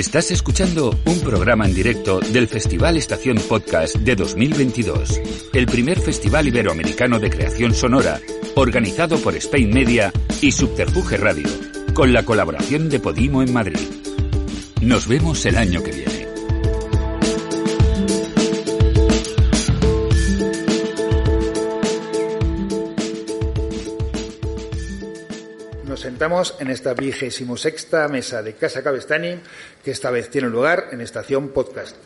Estás escuchando un programa en directo del Festival Estación Podcast de 2022, el primer festival iberoamericano de creación sonora, organizado por Spain Media y Subterfuge Radio, con la colaboración de Podimo en Madrid. Nos vemos el año que viene. Nos sentamos en esta vigésimo sexta mesa de Casa Cabestani, que esta vez tiene lugar en Estación Podcast.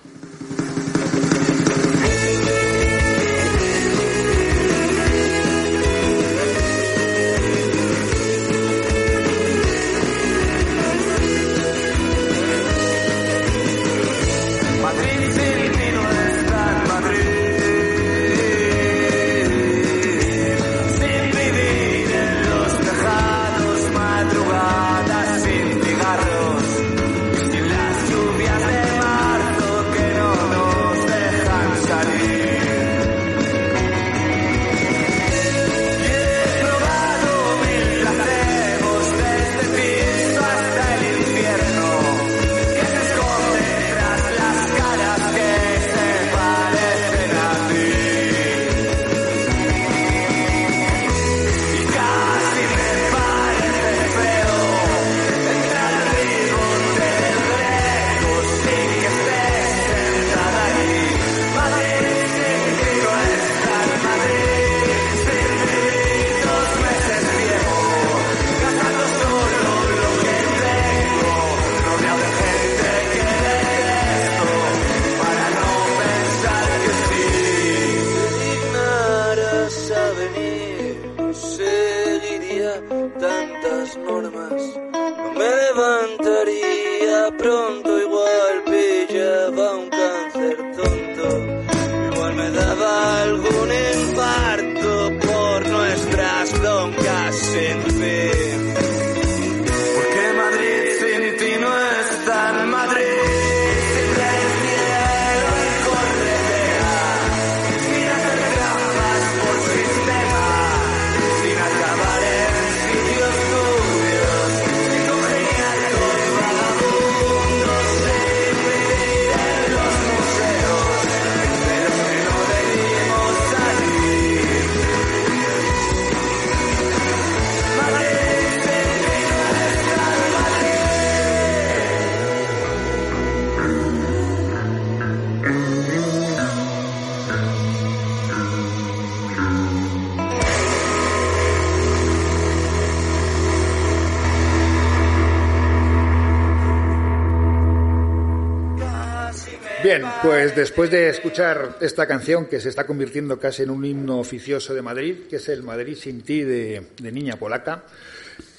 Después de escuchar esta canción que se está convirtiendo casi en un himno oficioso de Madrid, que es el Madrid sin ti de, Niña Polaca,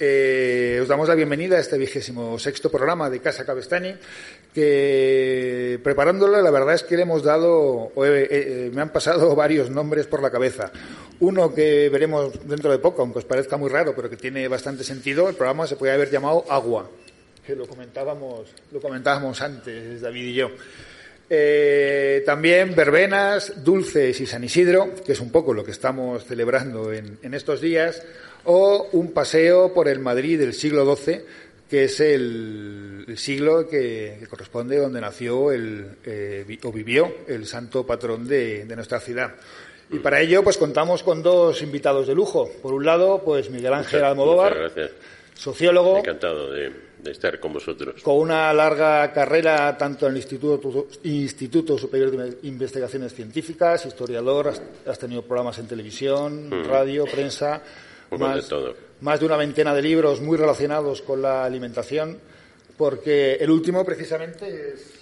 eh, os damos la bienvenida a este vigésimo sexto programa de Casa Cabestani, que preparándolo la verdad es que le hemos dado, o he- he- me han pasado varios nombres por la cabeza. Uno que veremos dentro de poco, aunque os parezca muy raro, pero que tiene bastante sentido, el programa se podría haber llamado Agua, que lo comentábamos, lo comentábamos antes, David y yo. Eh, también verbenas, dulces y San Isidro, que es un poco lo que estamos celebrando en, en estos días, o un paseo por el Madrid del siglo XII, que es el, el siglo que, que corresponde donde nació el, eh, vi- o vivió el santo patrón de, de nuestra ciudad. Y para ello, pues contamos con dos invitados de lujo. Por un lado, pues Miguel Ángel Muchas- Almodóvar, muchas sociólogo, Encantado de, de estar con vosotros. con una larga carrera tanto en el Instituto, Instituto Superior de Investigaciones Científicas, historiador, has, has tenido programas en televisión, radio, prensa, poco de más, todo. más de una veintena de libros muy relacionados con la alimentación, porque el último precisamente es,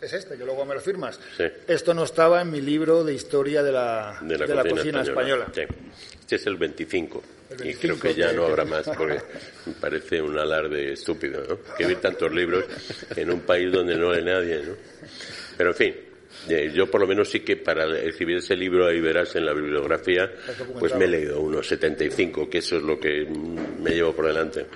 es este, que luego me lo firmas. Sí. Esto no estaba en mi libro de historia de la, De la, de la cocina, cocina española. Sí. Este es el 25. El Y 25, creo que ya que- no habrá más, porque me parece un alarde estúpido, ¿no? Escribir tantos libros en un país donde no lee nadie, ¿no? Pero en fin, eh, yo por lo menos sí que para escribir ese libro, ahí verás en la bibliografía, pues me he leído unos 75, que eso es lo que me llevo por delante.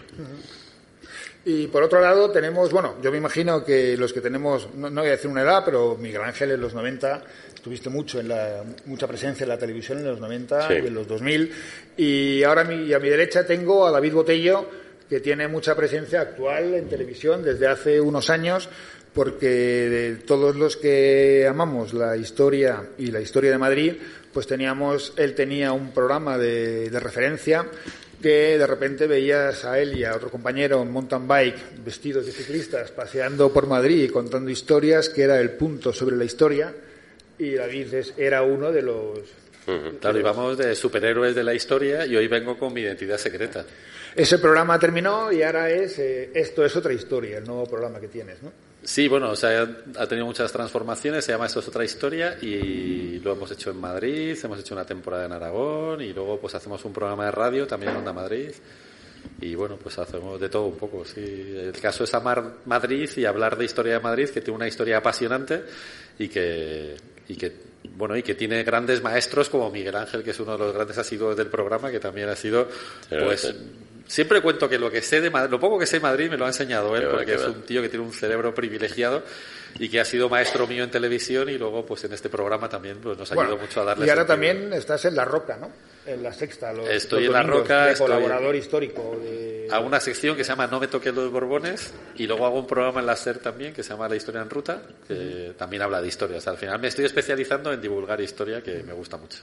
Y por otro lado tenemos, bueno, yo me imagino que los que tenemos, no, no voy a decir una edad, pero Miguel Ángel en los 90, tuviste mucho en la, mucha presencia en la televisión en los 90 Sí. y en los 2000. Y ahora a mi, a mi derecha tengo a David Botello, que tiene mucha presencia actual en televisión desde hace unos años, porque de todos los que amamos la historia y la historia de Madrid, pues teníamos, él tenía un programa de, de referencia que de repente veías a él y a otro compañero en mountain bike vestidos de ciclistas paseando por Madrid y contando historias que era el punto sobre la historia y David es- era uno de los Claro, íbamos de superhéroes de la historia y hoy vengo con mi identidad secreta. ese programa terminó y ahora es eh, esto es otra historia el nuevo programa que tienes ¿no? Sí, bueno, o sea, ha tenido muchas transformaciones, se llama Esto es otra historia y lo hemos hecho en Madrid, hemos hecho una temporada en Aragón y luego pues hacemos un programa de radio también en Onda Madrid y bueno, pues hacemos de todo un poco, sí. El caso es amar Madrid y hablar de historia de Madrid, que tiene una historia apasionante y que, y que bueno, y que tiene grandes maestros como Miguel Ángel, que es uno de los grandes asiduos del programa, que también ha sido, Pero, pues, eh, siempre cuento que lo que sé de Madrid, lo poco que sé de Madrid me lo ha enseñado él, porque es un tío que tiene un cerebro privilegiado y que ha sido maestro mío en televisión y luego pues en este programa también pues nos ha Bueno, ayudado mucho a darle y ahora sentido. también estás en La Roca, ¿no? En La Sexta. Los, Estoy los en La Roca, de estoy- colaborador histórico. De... Hago una sección que se llama No me toques los borbones y luego hago un programa en la SER también que se llama La historia en ruta, que también habla de historia. O sea, al final me estoy especializando en divulgar historia que me gusta mucho.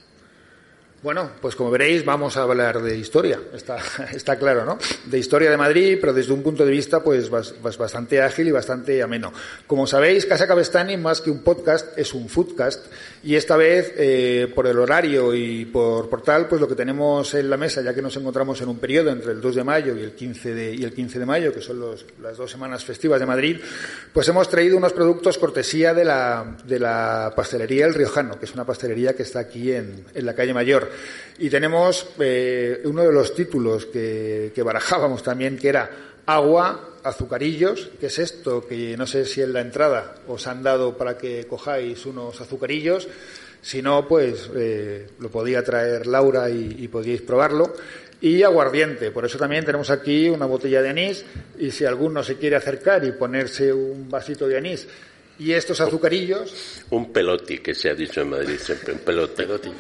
Bueno, pues como veréis, vamos a hablar de historia, está, está claro, ¿no? De historia de Madrid, pero desde un punto de vista, pues, bas- bas- bastante ágil y bastante ameno. Como sabéis, Casa Cabestani, más que un podcast, es un foodcast, y esta vez, eh, por el horario y por, por tal, pues lo que tenemos en la mesa, ya que nos encontramos en un periodo entre el 2 de mayo y el 15 de, y el 15 de mayo, que son los- las dos semanas festivas de Madrid, pues hemos traído unos productos cortesía de la, de la pastelería El Riojano, que es una pastelería que está aquí en, en la calle Mayor. Y tenemos eh, uno de los títulos que, que barajábamos también, que era agua, azucarillos, que es esto que no sé si en la entrada os han dado para que cojáis unos azucarillos. Si no, pues eh, lo podía traer Laura y, y podíais probarlo. Y aguardiente, por eso también tenemos aquí una botella de anís y si alguno se quiere acercar y ponerse un vasito de anís y estos azucarillos, Un peloti, que se ha dicho en Madrid siempre, un peloti.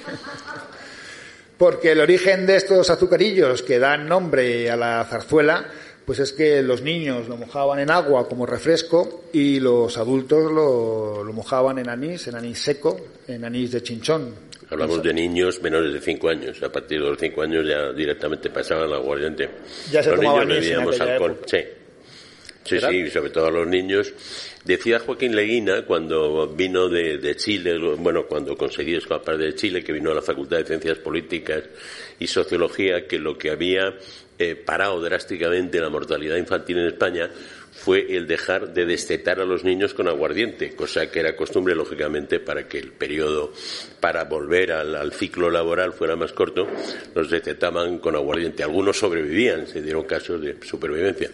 porque el origen de estos azucarillos que dan nombre a la zarzuela, pues es que los niños lo mojaban en agua como refresco y los adultos lo, lo mojaban en anís, en anís seco, en anís de chinchón. Hablamos de niños menores de 5 años. A partir de los 5 años ya directamente pasaban al aguardiente. Ya se los tomaba niños anís en bebíamos alcohol. época. Sí. Sí, ¿Verdad? sí, sobre todo a los niños. Decía Joaquín Leguina cuando vino de, de Chile, bueno, cuando conseguí escapar de Chile, que vino a la Facultad de Ciencias Políticas y Sociología, que lo que había eh, parado drásticamente la mortalidad infantil en España fue el dejar de destetar a los niños con aguardiente, cosa que era costumbre, lógicamente, para que el periodo para volver al, al ciclo laboral fuera más corto, los destetaban con aguardiente. Algunos sobrevivían, se dieron casos de supervivencia.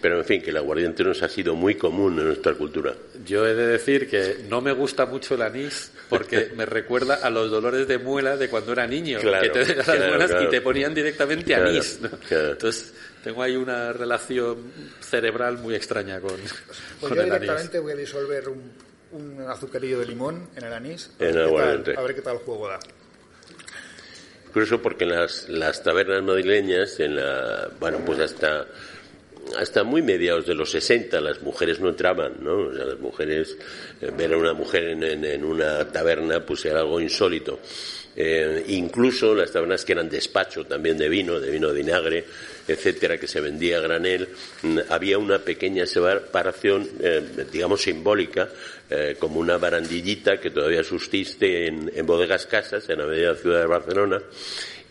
Pero, en fin, que el aguardiente nos ha sido muy común en nuestra cultura. Yo he de decir que no me gusta mucho el anís porque me recuerda a los dolores de muela de cuando era niño, Claro, que te las claro, y te ponían directamente anís. ¿no? claro. Entonces tengo ahí una relación cerebral muy extraña con, Pues con yo el anís. directamente voy a disolver un, un azucarillo de limón en el anís. a En ver qué tal- aguardiente. a ver qué tal juego da. Curioso porque en las, las tabernas madrileñas, en la, bueno, pues hasta, hasta muy mediados de los 60 las mujeres no entraban, ¿no? O sea, las mujeres, eh, ver a una mujer en, en- en una taberna pues era algo insólito. Eh, incluso las tabernas que eran despacho también de vino, de vino de vinagre, etcétera, que se vendía a granel, mm, había una pequeña separación, eh, digamos, simbólica, eh, como una barandillita que todavía subsiste en, en bodegas casas, en la media ciudad de Barcelona,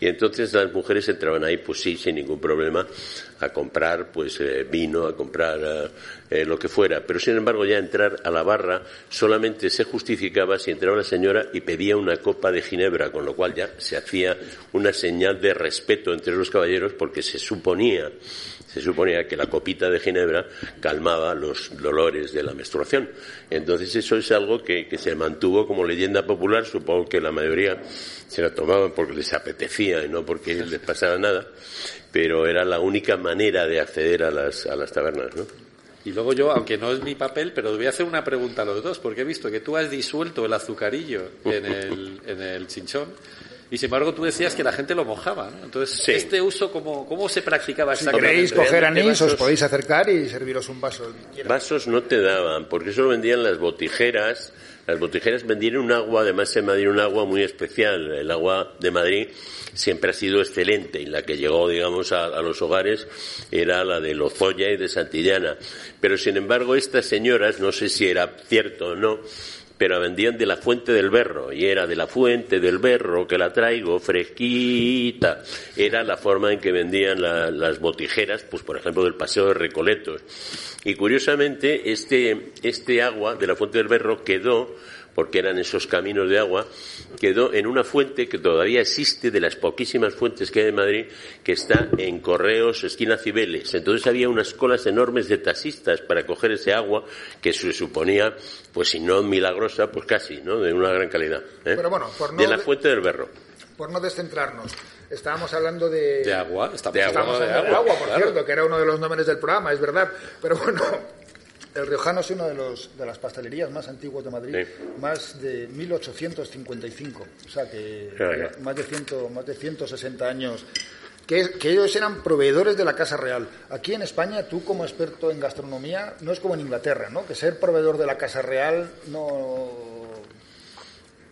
y entonces las mujeres entraban ahí, pues sí, sin ningún problema, a comprar pues eh, vino, a comprar eh, eh, lo que fuera. Pero sin embargo ya entrar a la barra solamente se justificaba si entraba la señora y pedía una copa de ginebra, con lo cual ya se hacía una señal de respeto entre los caballeros porque se suponía se suponía que la copita de ginebra calmaba los dolores de la menstruación. Entonces eso es algo que, que se mantuvo como leyenda popular, supongo que la mayoría se la tomaban porque les apetecía y no porque les pasaba nada, pero era la única manera de acceder a las, a las tabernas, ¿no? Y luego yo, aunque no es mi papel, pero voy a hacer una pregunta a los dos, porque he visto que tú has disuelto el azucarillo en el, en el chinchón Y sin embargo tú decías que la gente lo mojaba, ¿no? Entonces, Sí. este uso, ¿cómo, cómo se practicaba Si exactamente? queréis coger anís, os vasos- podéis acercar y serviros un vaso. Vasos no te daban, porque solo vendían las botijeras. Las botijeras vendían un agua, además en Madrid un agua muy especial. El agua de Madrid siempre ha sido excelente y la que llegó, digamos, a, a los hogares era la de Lozoya y de Santillana. Pero sin embargo, estas señoras, no sé si era cierto o no, pero vendían de la fuente del berro y era de la fuente del berro que la traigo fresquita. Era la forma en que vendían la- las botijeras pues por ejemplo del paseo de Recoletos. Y curiosamente este este agua de la fuente del berro quedó porque eran esos caminos de agua, quedó en una fuente que todavía existe de las poquísimas fuentes que hay en Madrid, que está en Correos, esquina Cibeles. Entonces había unas colas enormes de taxistas para coger ese agua que se suponía, pues si no milagrosa, pues casi, ¿no? De una gran calidad. ¿eh? Pero bueno, por no de la fuente del berro. Por no descentrarnos, estábamos hablando de... De agua, estamos De agua, de agua, por claro. cierto, que era uno de los nombres del programa, es verdad. Pero bueno, el Riojano es una de, los, de las pastelerías más antiguas de Madrid, Sí. más de 1855. O sea que Claro. más, de 100, más de 160 años. Que, que ellos eran proveedores de la Casa Real. Aquí en España, tú como experto en gastronomía, no es como en Inglaterra, ¿no? Que ser proveedor de la Casa Real no...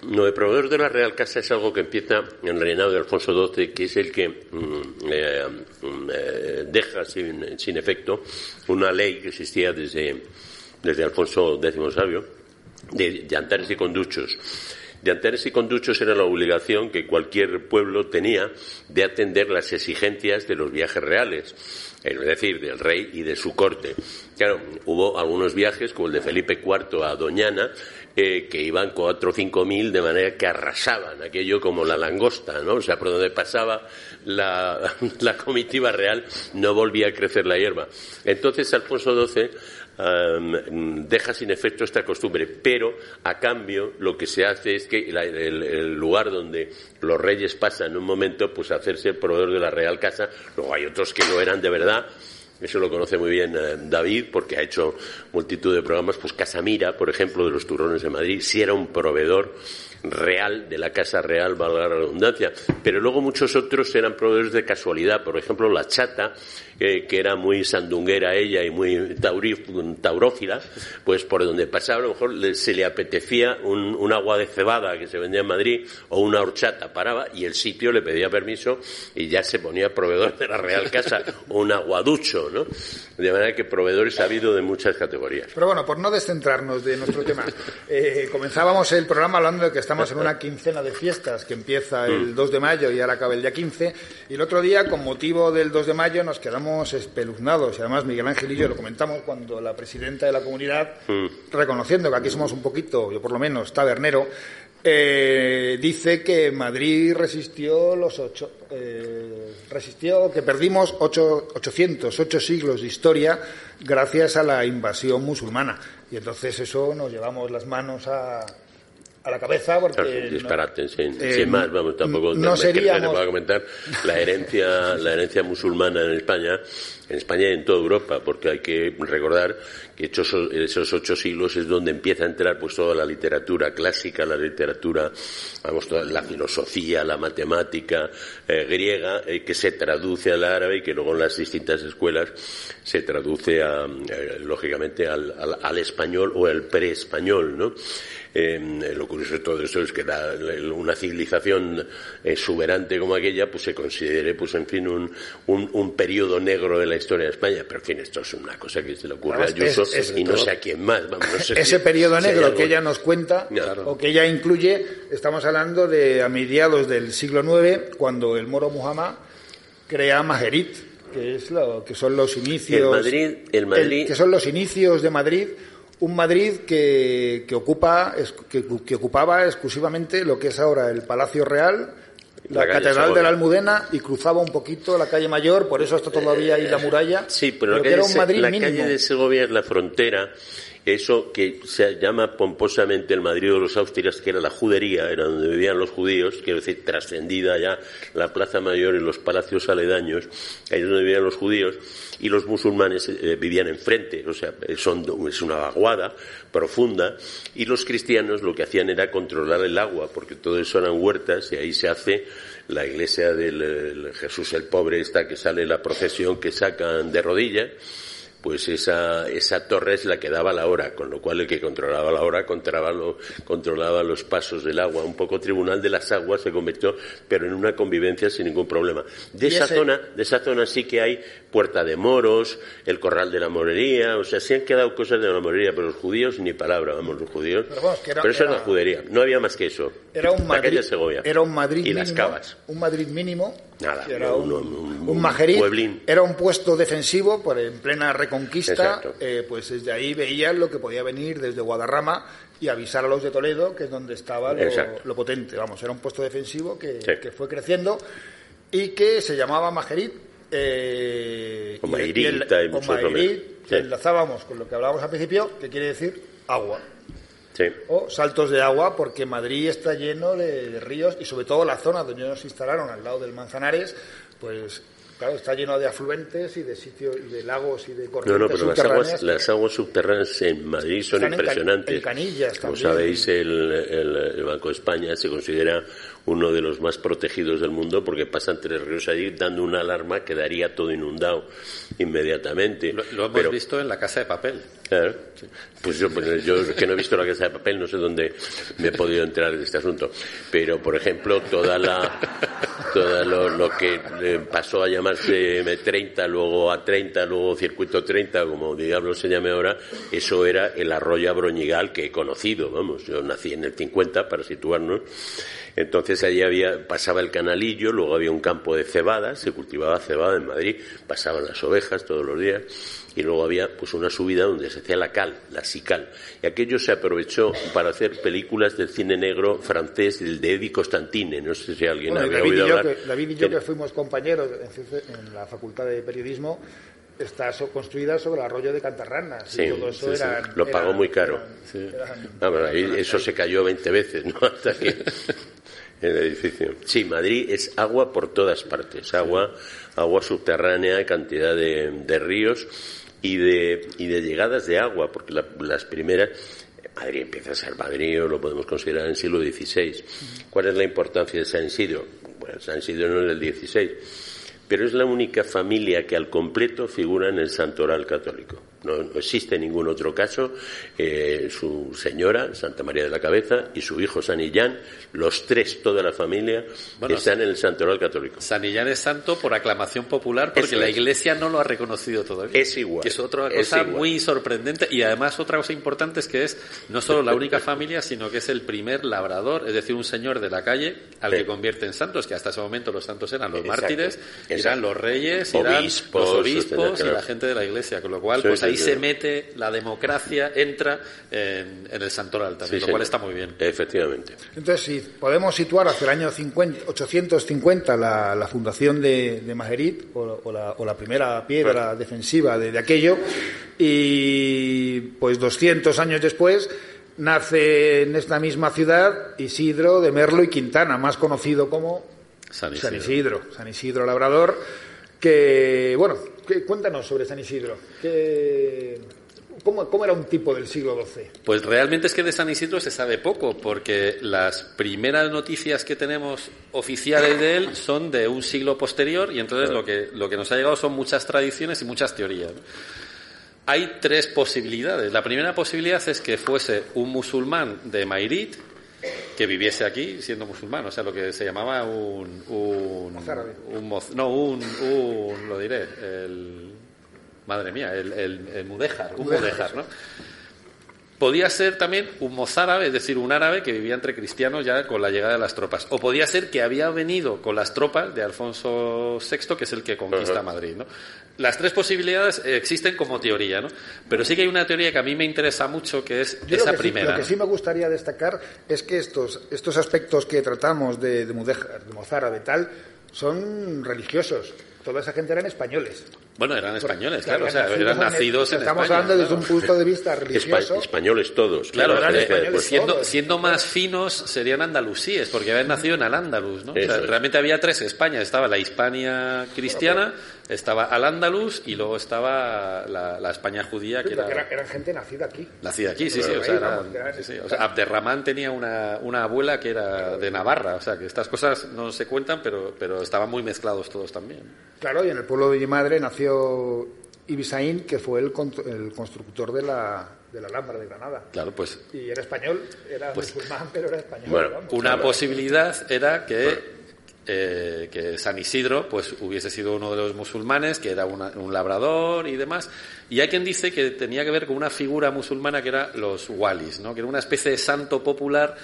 No, el proveedor de la Real Casa es algo que empieza en el reinado de Alfonso XII, que es el que mm, eh, mm, eh, deja sin, sin efecto una ley que existía desde, desde Alfonso X Sabio, de yantares y conduchos. Yantares y conduchos era la obligación que cualquier pueblo tenía de atender las exigencias de los viajes reales, es decir, del rey y de su corte. Claro, hubo algunos viajes, como el de Felipe IV a Doñana, que iban cuatro o cinco mil de manera que arrasaban aquello como la langosta, ¿no? O sea, por donde pasaba la, comitiva real no volvía a crecer la hierba. Entonces Alfonso XII deja sin efecto esta costumbre, pero a cambio lo que se hace es que la- el, lugar donde los reyes pasan un momento, pues hacerse el proveedor de la Real Casa, luego hay otros que no eran de verdad, eso lo conoce muy bien eh, David porque ha hecho multitud de programas. Pues Casamira, por ejemplo, de los turrones de Madrid, sí era un proveedor real de la Casa Real, valga la redundancia. Pero luego muchos otros eran proveedores de casualidad. Por ejemplo, la chata, eh, que era muy sandunguera ella y muy tauri- taurófila, pues por donde pasaba a lo mejor se le apetecía un, un agua de cebada que se vendía en Madrid o una horchata, paraba y el sitio le pedía permiso y ya se ponía proveedor de la Real Casa o un aguaducho, ¿no? De manera que proveedores ha habido de muchas categorías. Pero bueno, por no descentrarnos de nuestro tema, eh, comenzábamos el programa hablando de que estamos en una quincena de fiestas que empieza el 2 de mayo y ahora acaba el día 15. Y el otro día, con motivo del 2 de mayo, nos quedamos espeluznados. Y además, Miguel Ángel y yo lo comentamos cuando la presidenta de la comunidad, reconociendo que aquí somos un poquito, yo por lo menos, tabernero, eh, dice que Madrid resistió los ocho, eh, resistió, que perdimos ocho, 808 siglos de historia gracias a la invasión musulmana. Y entonces eso nos llevamos las manos a, a la cabeza porque... Claro, no- disparate, sin, eh, sin más, vamos, tampoco no seríamos- para comentar la herencia, la herencia musulmana en España, en España y en toda Europa, porque hay que recordar que esos, esos ocho siglos es donde empieza a entrar pues toda la literatura clásica, la literatura, vamos, toda la filosofía, la matemática eh, griega, eh, que se traduce al árabe y que luego en las distintas escuelas se traduce a, eh, lógicamente al, al- al español o al pre-español, ¿no? Eh, lo curioso de todo esto es que la- una civilización exuberante como aquella pues se considere pues en fin un, un, un periodo negro de la historia de España pero en fin esto es una cosa que se le ocurre a Ayuso y no sé a quién más vamos, no sé ese si- periodo si negro algo- que ella nos cuenta Claro. o que ella incluye, estamos hablando de a mediados del siglo IX, cuando el moro Muhammad crea Majerit, que es lo que son los inicios El Madrid- el Madrid- que son los inicios de Madrid, un Madrid que, que ocupa que, que ocupaba exclusivamente lo que es ahora el Palacio Real la, La Catedral de la Almudena y cruzaba un poquito la calle Mayor, por eso está todavía ahí la muralla. Sí, pero, la, que calle, era un Madrid la mínimo. calle de Segovia es la frontera eso que se llama pomposamente el Madrid de los Austrias, que era la judería, era donde vivían los judíos, quiero decir, trascendida ya la Plaza Mayor y los palacios aledaños, ahí es donde vivían los judíos, y los musulmanes eh, vivían enfrente, o sea, son, es una vaguada profunda, y los cristianos lo que hacían era controlar el agua, porque todo eso eran huertas, y ahí se hace la iglesia del el Jesús el Pobre, esta que sale la procesión que sacan de rodillas, pues esa, esa torre es la que daba la hora, con lo cual el que controlaba la hora controlaba, lo- controlaba los pasos del agua. Un poco tribunal de las aguas se convirtió, pero en una convivencia sin ningún problema. De esa ese- zona, de esa zona sí que hay Puerta de Moros, el Corral de la Morería, o sea, se han quedado cosas de la Morería, pero los judíos ni palabra, vamos, los judíos. Pero vamos, que era- eso es era- la judería, no había más que eso. Era un Madrid, era un Madrid y mínimo, las cavas. un Madrid mínimo, Nada, era un, un- un majerit, pueblín. era un puesto defensivo por en plena reconquista, eh, pues desde ahí veían lo que podía venir desde Guadarrama y avisar a los de Toledo, que es donde estaba lo, lo potente, vamos, era un puesto defensivo que, Sí. que fue creciendo y que se llamaba Majerit. Eh, O y y el- hay o nombres. Sí. que enlazábamos con lo que hablábamos al principio, que quiere decir agua Sí. o saltos de agua, porque Madrid está lleno de, de ríos y sobre todo la zona donde nos instalaron al lado del Manzanares, pues claro, está lleno de afluentes y de sitios y de lagos y de No, corrientes no, pero las aguas, las aguas subterráneas en Madrid son Están impresionantes. en Canillas Como también. sabéis, el, el- el Banco de España se considera uno de los más protegidos del mundo porque pasan tres ríos allí dando una alarma que daría todo inundado inmediatamente. Lo, lo hemos Pero- visto en la casa de papel. Claro. Pues yo, pues yo que no he visto la casa de papel, no sé dónde me he podido entrar en este asunto. Pero, por ejemplo, toda la, toda lo, lo que eh, pasó a llamarse M30, luego A30, luego Circuito 30, como diablo se llame ahora, eso era el arroyo Abroñigal que he conocido, vamos. Yo nací en el 50, para situarnos. Entonces allí había, pasaba el canalillo, luego había un campo de cebada, se cultivaba cebada en Madrid, pasaban las ovejas todos los días, y luego había pues una subida donde se hacía la cal, la sical. Y aquello se aprovechó para hacer películas del cine negro francés, el de Eddie Constantine, no sé si alguien Bueno, había David, y oído yo, hablar. que, David y yo que fuimos compañeros en, la Facultad de Periodismo, está so- construida sobre el arroyo de Cantarranas. Sí, y todo eso sí, Lo pagó eran- muy caro. eran- eran- Ah, bueno, ahí eso se cayó 20 veces, ¿no? Hasta que el edificio. Sí, Madrid es agua por todas partes, agua, agua subterránea, cantidad de, ríos y de, y de llegadas de agua, porque la- las primeras, Madrid empieza a ser Madrid, o lo podemos considerar en el siglo XVI. ¿Cuál es la importancia de San Isidro? Bueno, San Isidro no es del XVI, pero es la única familia que al completo figura en el santoral católico. No, no existe ningún otro caso. Eh, su señora, Santa María de la Cabeza, y su hijo San Illán, los tres, toda la familia, Bueno, están en el santoral católico. San Illán es santo por aclamación popular porque Eso la es. Iglesia no lo ha reconocido todavía. Es igual, Que es otra es cosa igual. muy sorprendente y además otra cosa importante es que es no solo la única familia, sino que es el primer labrador, es decir, un señor de la calle al Sí. que convierte en santos, que hasta ese momento los santos eran los Exacto, mártires, exacto. eran los reyes, eran Obispos, los obispos y la gente de la Iglesia, con lo cual pues sí, ahí se mete la democracia, entra en, en el santoral también, Sí, lo cual señor. está muy bien. Efectivamente. Entonces, si podemos situar hacia el año 50, 850 la, la fundación de, de Majerit, o, o la, o la primera piedra defensiva de, de aquello, y pues 200 años después nace en esta misma ciudad Isidro de Merlo y Quintana, más conocido como San Isidro. San Isidro, San Isidro Labrador, que, bueno, cuéntanos sobre San Isidro. ¿cómo, ¿Cómo era un tipo del siglo XII? Pues realmente es que de San Isidro se sabe poco, porque las primeras noticias que tenemos oficiales de él son de un siglo posterior y entonces lo que, lo que nos ha llegado son muchas tradiciones y muchas teorías. Hay tres posibilidades. La primera posibilidad es que fuese un musulmán de Mairit que viviese aquí siendo musulmán, o sea, lo que se llamaba un... un, no, un, un... lo diré, el... Madre mía, el, el, el mudéjar, un mudéjar, ¿no? Podía ser también un mozárabe, es decir, un árabe que vivía entre cristianos ya con la llegada de las tropas. O podía ser que había venido con las tropas de Alfonso VI, que es el que conquista Ajá. Madrid. ¿no? Las tres posibilidades existen como teoría, ¿no? Pero sí que hay una teoría que a mí me interesa mucho, que es Yo lo esa sí- primera. lo que sí me gustaría destacar es que estos, estos aspectos que tratamos de, de Mudéjar, de Mozárabe, tal, son religiosos. Toda esa gente eran españoles. Bueno, eran españoles, claro, o sea, nacidos eran en- nacidos en Estamos España. hablando desde claro. un punto de vista Espa- religioso. españoles todos. Claro, eran españoles pues siendo, todos. siendo más finos serían andalusíes, porque habían nacido en Al-Ándalus, ¿no? O sea, realmente había tres Españas. Estaba la Hispania cristiana, estaba Al-Ándalus y luego estaba la, la España judía, que era... era- eran gente nacida aquí. Nacida aquí, o sea, sí, sí. O sea, Abderramán tenía una, una abuela que era de Navarra, o sea, que estas cosas no se cuentan, pero, pero estaban muy mezclados todos también. Claro, y en el pueblo de mi madre nació Ibisaín, que fue el, el constructor de la, de la Alhambra de Granada. Claro, pues Y era español, era Pues- musulmán, pero era español. Bueno, vamos. Una Claro. posibilidad era que, eh, que San Isidro pues hubiese sido uno de los musulmanes, que era una- un labrador y demás. Y hay quien dice que tenía que ver con una figura musulmana que era los walis, ¿no? que era una especie de santo popular,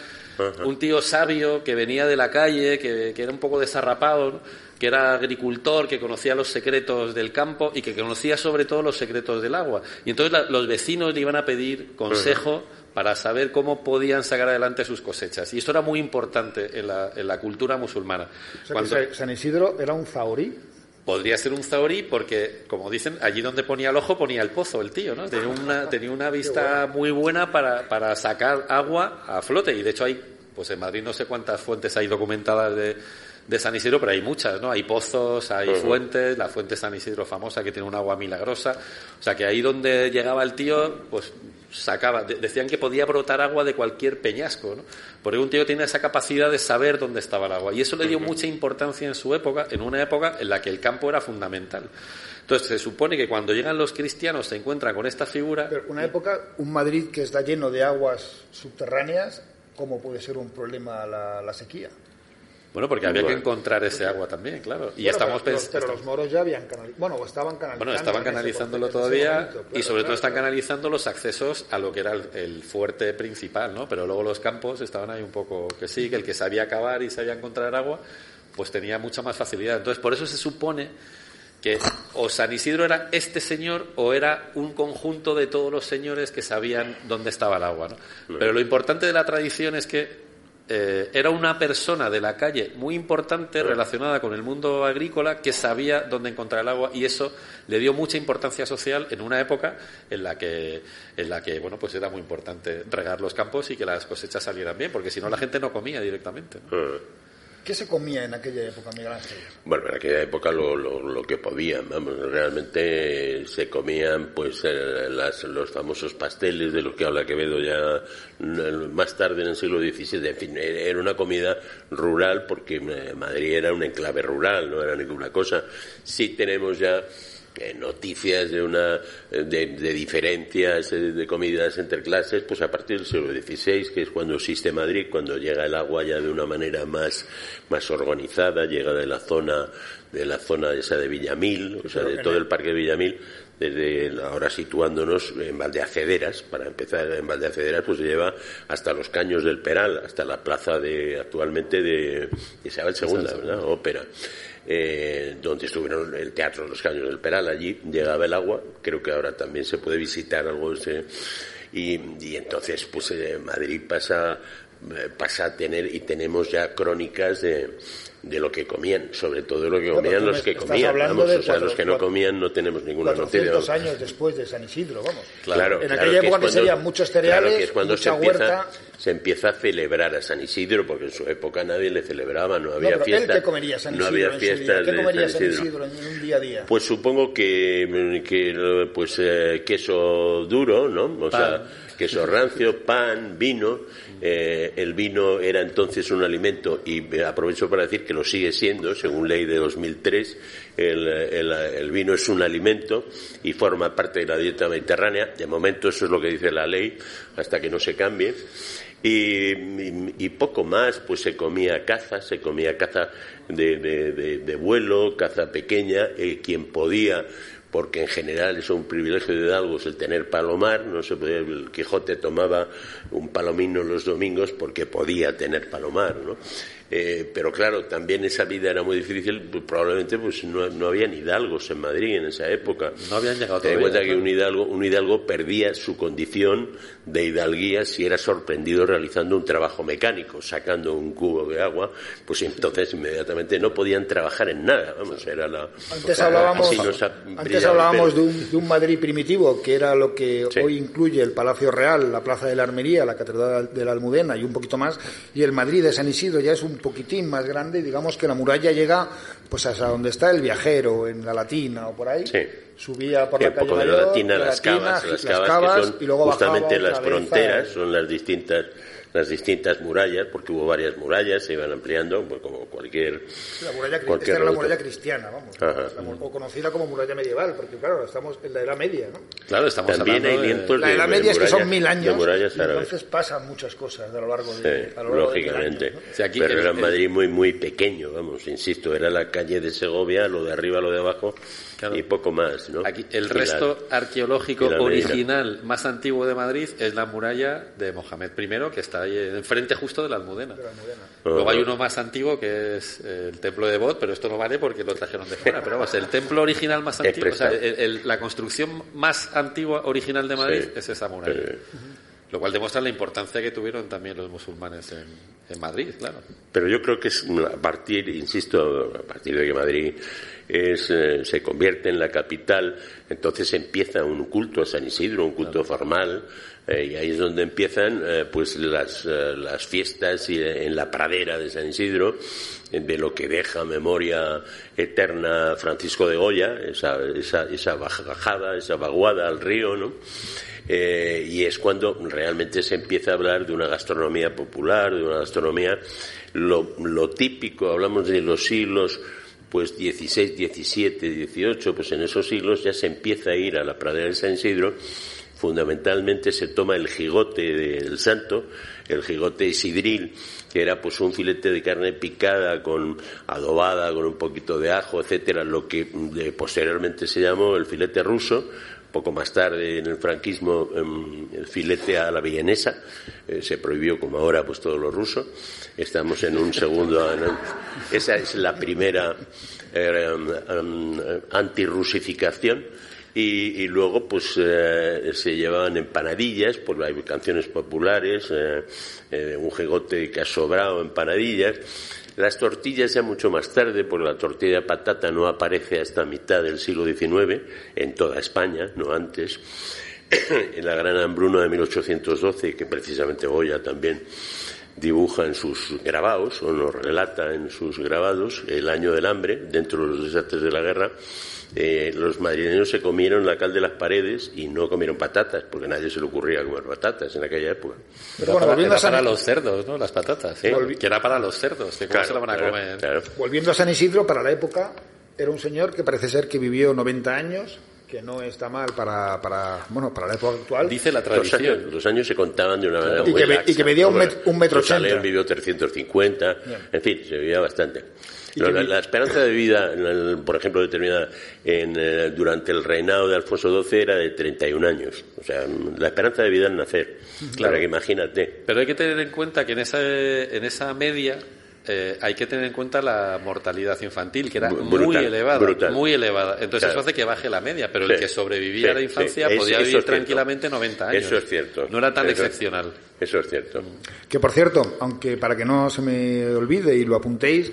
un tío sabio que venía de la calle, que, que era un poco desarrapado, ¿no? que era agricultor, que conocía los secretos del campo y que conocía sobre todo los secretos del agua. Y entonces la- los vecinos le iban a pedir consejo para saber cómo podían sacar adelante sus cosechas. Y esto era muy importante en la, en la cultura musulmana. O sea, que Cuando- Sa- San Isidro era un zahorí. Podría ser un zahorí porque, como dicen, allí donde ponía el ojo ponía el pozo, el tío, ¿no? Tenía una, tenía una vista muy buena para, para sacar agua a flote. Y de hecho hay, pues en Madrid no sé cuántas fuentes hay documentadas de, de San Isidro, pero hay muchas, ¿no? Hay pozos, hay fuentes, la fuente San Isidro famosa que tiene un agua milagrosa. O sea que ahí donde llegaba el tío, pues sacaba, de- decían que podía brotar agua de cualquier peñasco, ¿no? Porque un tío tiene esa capacidad de saber dónde estaba el agua. Y eso le dio mucha importancia en su época, en una época en la que el campo era fundamental. Entonces se supone que cuando llegan los cristianos se encuentran con esta figura. Pero una época, un Madrid que está lleno de aguas subterráneas, ¿cómo puede ser un problema la, la sequía? Bueno, porque había que encontrar ese agua también, claro. Y Bueno, estamos pero, pensando. pero los moros ya habían canalizado. Bueno, estaban canalizando. Bueno, estaban canalizándolo todavía momento, y claro, sobre todo están claro. canalizando los accesos a lo que era el, el fuerte principal, ¿no? Pero luego los campos estaban ahí un poco que sí, que el que sabía cavar y sabía encontrar agua, pues tenía mucha más facilidad. Entonces, por eso se supone que o San Isidro era este señor o era un conjunto de todos los señores que sabían dónde estaba el agua, ¿no? Pero lo importante de la tradición es que eh, era una persona de la calle muy importante relacionada con el mundo agrícola que sabía dónde encontrar el agua y eso le dio mucha importancia social en una época en la que en la que bueno pues era muy importante regar los campos y que las cosechas salieran bien porque si no la gente no comía directamente ¿no? ¿Qué se comía en aquella época, Miguel Ángel? Bueno, en aquella época lo, lo, que podían, vamos, realmente se comían pues eh, las, los famosos pasteles de los que habla Quevedo ya mm, más tarde en el siglo XVII, en fin, era era una comida rural porque eh, Madrid era un enclave rural, no era ninguna cosa. Sí tenemos ya eh, noticias de una de, de diferencias eh, de comidas entre clases pues a partir del siglo XVI que es cuando existe Madrid cuando llega el agua ya de una manera más más organizada llega de la zona de la zona esa de Villamil o sea de todo el parque de Villamil desde ahora situándonos en Valdeacederas, para empezar en Valdeacederas, pues se lleva hasta los caños del Peral, hasta la plaza de actualmente de Isabel II, ¿verdad? Ópera. Eh, donde estuvieron el teatro Los Caños del Peral, allí llegaba el agua, creo que ahora también se puede visitar algo de ese, y, y entonces pues eh, Madrid pasa eh, pasa a tener y tenemos ya crónicas de, de lo que comían, sobre todo de lo que comían los que comían, vamos, de o sea, cuatro- los que no comían no tenemos ninguna noticia. 400 años después de San Isidro, vamos. Claro, En claro aquella que época que cuando- serían muchos claro cereales, que es cuando mucha se empieza, huerta. se empieza a celebrar a San Isidro, porque en su época nadie le celebraba, no No, había fiesta. él qué comería San no Isidro había su vida? fiestas ¿Qué de comería San. Isidro en un día a día? Pues supongo que, que pues eh, queso duro, ¿no? O sea, queso rancio, pan, vino. Eh, el vino era entonces un alimento y aprovecho para decir que lo sigue siendo, según ley de 2003. El, el- vino es un alimento y forma parte de la dieta mediterránea. De momento eso es lo que dice la ley, hasta que no se cambie. Y, poco más, pues se comía caza, se comía caza de vuelo, caza pequeña, eh, quien podía, porque en general es un privilegio de Hidalgos el tener palomar, no se podía, el Quijote tomaba un palomino los domingos porque podía tener palomar, ¿no? Eh, pero claro, también esa vida era muy difícil, pues, probablemente pues no, no había ni hidalgos en Madrid en esa época. No habían llegado Ten en cuenta que un hidalgo, un hidalgo perdía su condición de hidalguía si era sorprendido realizando un trabajo mecánico, sacando un cubo de agua, pues entonces inmediatamente no podían trabajar en nada, vamos, era la... Antes hablábamos, antes hablábamos de un, de un Madrid primitivo, que era lo que Sí. hoy incluye el Palacio Real, la Plaza de la Armería, la Catedral de la Almudena y un poquito más. Y el Madrid de San Isidro ya es un poquitín más grande. y Digamos que la muralla llega pues hasta donde está el viajero, en la Latina o por ahí. Sí. Subía por Sí, la calle poco de la latina, las cavas, las cavas, que son y luego justamente bajaba las fronteras, a- son las distintas las distintas murallas, porque hubo varias murallas, se iban ampliando, pues como cualquier... La muralla, cri- cualquier esta era la reducto. muralla cristiana, vamos. La o conocida como muralla medieval, porque claro, estamos en la Edad Media, ¿no? Claro, estamos También hay hablando de- La de, Edad de Media es que son mil de años, murallas entonces pasan muchas cosas a lo largo de, Sí, a lo largo lógicamente. año, ¿no? Sí, aquí Pero era el- Madrid muy muy pequeño, vamos, insisto, era la calle de Segovia, lo de arriba, lo de abajo Claro. y poco más, ¿no? Aquí, el Y resto arqueológico la original más antiguo de Madrid es la muralla de Mohamed I, que está ahí enfrente justo de la Almudena. Luego hay uno más antiguo que es eh, el templo de Bot, pero esto no vale porque lo trajeron de fuera. Pero vamos, el templo original más antiguo, o sea, el- el- la construcción más antigua original de Madrid Sí. es esa muralla. Eh, Lo cual demuestra la importancia que tuvieron también los musulmanes en, en Madrid, claro. Pero yo creo que es a partir, insisto, a partir de que Madrid es, eh, se convierte en la capital, entonces empieza un culto a San Isidro, un culto formal, eh, y ahí es donde empiezan eh, pues las, las fiestas y, en la pradera de San Isidro, de lo que deja memoria eterna Francisco de Goya, esa, esa, esa bajada, esa vaguada al río, ¿no? Eh, y es cuando realmente se empieza a hablar de una gastronomía popular, de una gastronomía lo, lo típico, hablamos de los siglos pues 16, 17, 18, pues en esos siglos ya se empieza a ir a la pradera de San Isidro, fundamentalmente se toma el jigote del santo, el jigote isidril, que era pues un filete de carne picada con adobada, con un poquito de ajo, etcétera, lo que eh, posteriormente se llamó el filete ruso, poco más tarde en el franquismo em, el filete a la villanesa eh, se prohibió como ahora pues todo lo ruso. Estamos en un segundo esa es la primera eh, em, em, antirrusificación y, y luego pues eh, se llevaban empanadillas pues hay canciones populares eh, eh, un jegote que ha sobrado empanadillas las tortillas ya mucho más tarde, porque la tortilla de patata no aparece hasta mitad del siglo XIX en toda España, no antes. en la gran hambruna de 1812, que precisamente Goya también dibuja en sus grabados, o nos relata en sus grabados, el año del hambre, dentro de los desastres de la guerra, eh, los madrileños se comieron la cal de las paredes y no comieron patatas, porque a nadie se le ocurría comer patatas en aquella época. Pero bueno, Era volviendo a para los cerdos, ¿no? Las patatas. ¿Eh? Que era para los cerdos, que se la van a claro, comer. claro. volviendo a San Isidro, para la época, era un señor que parece ser que vivió 90 años, que no está mal para, para, bueno, para la época actual. Dice la Los años, tradición. los años se contaban de una manera Y muy que y que medía un ¿no? met- un metro ochenta. vivió 350, en fin, se vivía bastante. La, esperanza de vida, por ejemplo, determinada en, eh, durante el reinado de Alfonso XII era de 31 años. O sea, la esperanza de vida al nacer. Claro, que imagínate. Pero hay que tener en cuenta que en esa, en esa media eh, hay que tener en cuenta la mortalidad infantil, que era muy elevada. brutal. Muy elevada. Entonces Claro. eso hace que baje la media, pero Sí, el que sobrevivía a la infancia sí. Es- podía vivir cierto. tranquilamente 90 años. Eso es cierto. No era tan Eso- excepcional. Eso es cierto. Que por cierto, aunque para que no se me olvide y lo apuntéis,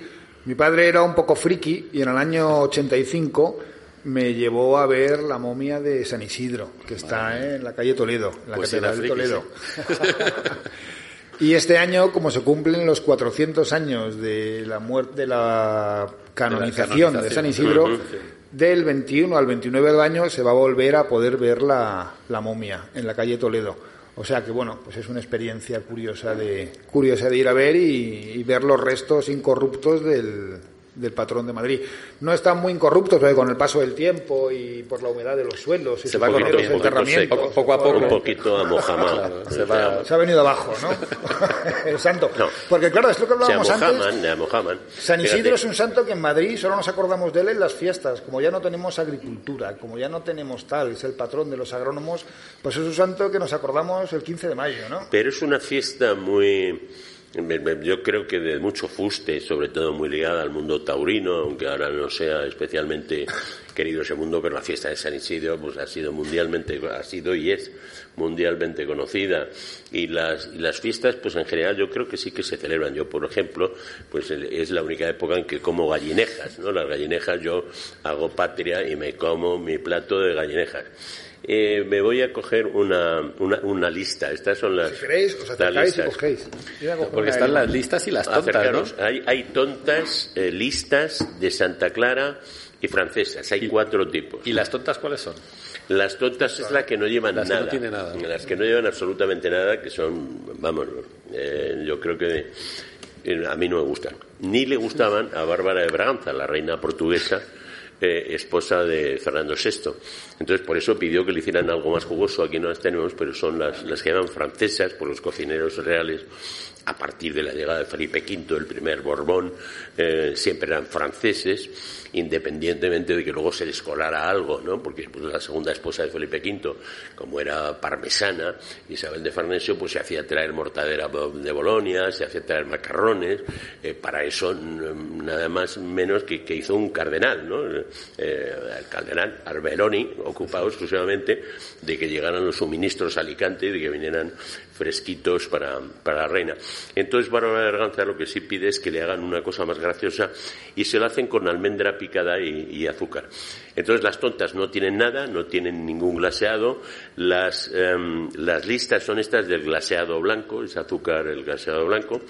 mi padre era un poco friki y en el año 85 me llevó a ver la momia de San Isidro, que está en la calle Toledo, en la Pues Catedral de Toledo. y este año, como se cumplen los 400 años de la muerte, de la canonización de, canonización. San Isidro, del 21 al 29 del año se va a volver a poder ver la, la momia en la calle Toledo. O sea que bueno, pues es una experiencia curiosa de curiosa de ir a ver y, y ver los restos incorruptos del, del patrón de Madrid. No están muy incorruptos, porque con el paso del tiempo y por la humedad de los suelos y Se va un poquito enterramientos. Poco a poco. Un poquito a Mohamed. Claro, se va- se ha venido abajo, ¿no? el santo. No. Porque claro, es lo que hablábamos antes. Mohamed, a Mohamed. San Isidro Fíjate. es un santo que en Madrid solo nos acordamos de él en las fiestas. Como ya no tenemos agricultura, como ya no tenemos tal, es el patrón de los agrónomos, pues es un santo que nos acordamos el 15 de mayo, ¿no? Pero es una fiesta muy Yo creo que de mucho fuste, sobre todo muy ligada al mundo taurino, aunque ahora no sea especialmente querido ese mundo, pero la fiesta de San Isidro pues ha sido mundialmente, ha sido y es mundialmente conocida. Y las, y las fiestas, pues en general yo creo que sí que se celebran. Yo, por ejemplo, pues es la única época en que como gallinejas, ¿no? Las gallinejas yo hago patria y me como mi plato de gallinejas. Eh, me voy a coger una, una, una lista. Estas son las, Si queréis, os las acercáis y listas. cogéis. Porque están las listas y las tontas, ¿no? Hay, hay tontas, eh, listas de Santa Clara y francesas. Hay cuatro tipos. ¿Y las tontas cuáles son? Las tontas es la que no llevan Las que no nada. tiene nada. Las que no llevan absolutamente nada, que son, vamos, eh, yo creo que eh, a mí no me gustan. Ni le gustaban a Bárbara de Braganza, la reina portuguesa, eh, esposa de Fernando VI. Entonces, por eso pidió que le hicieran algo más jugoso. Aquí no las tenemos, pero son las, las que llaman francesas por los cocineros reales. A partir de la llegada de Felipe V, el primer Borbón, eh, siempre eran franceses, independientemente de que luego se les colara algo, ¿no? Porque pues, la segunda esposa de Felipe V, como era parmesana, Isabel de Farnesio, pues se hacía traer mortadera de Bolonia, se hacía traer macarrones, eh, para eso n- nada más menos que, que hizo un cardenal, ¿no? Eh, el cardenal Arbeloни, ocupado exclusivamente de que llegaran los suministros a Alicante y de que vinieran fresquitos para, para la reina. Entonces Bárbara Berganza lo que sí pide es que le hagan una cosa más graciosa y se lo hacen con almendra picada y, azúcar. Entonces las tontas no tienen nada, no tienen ningún glaseado, las, em, las listas son estas del glaseado blanco, es azúcar el glaseado blanco,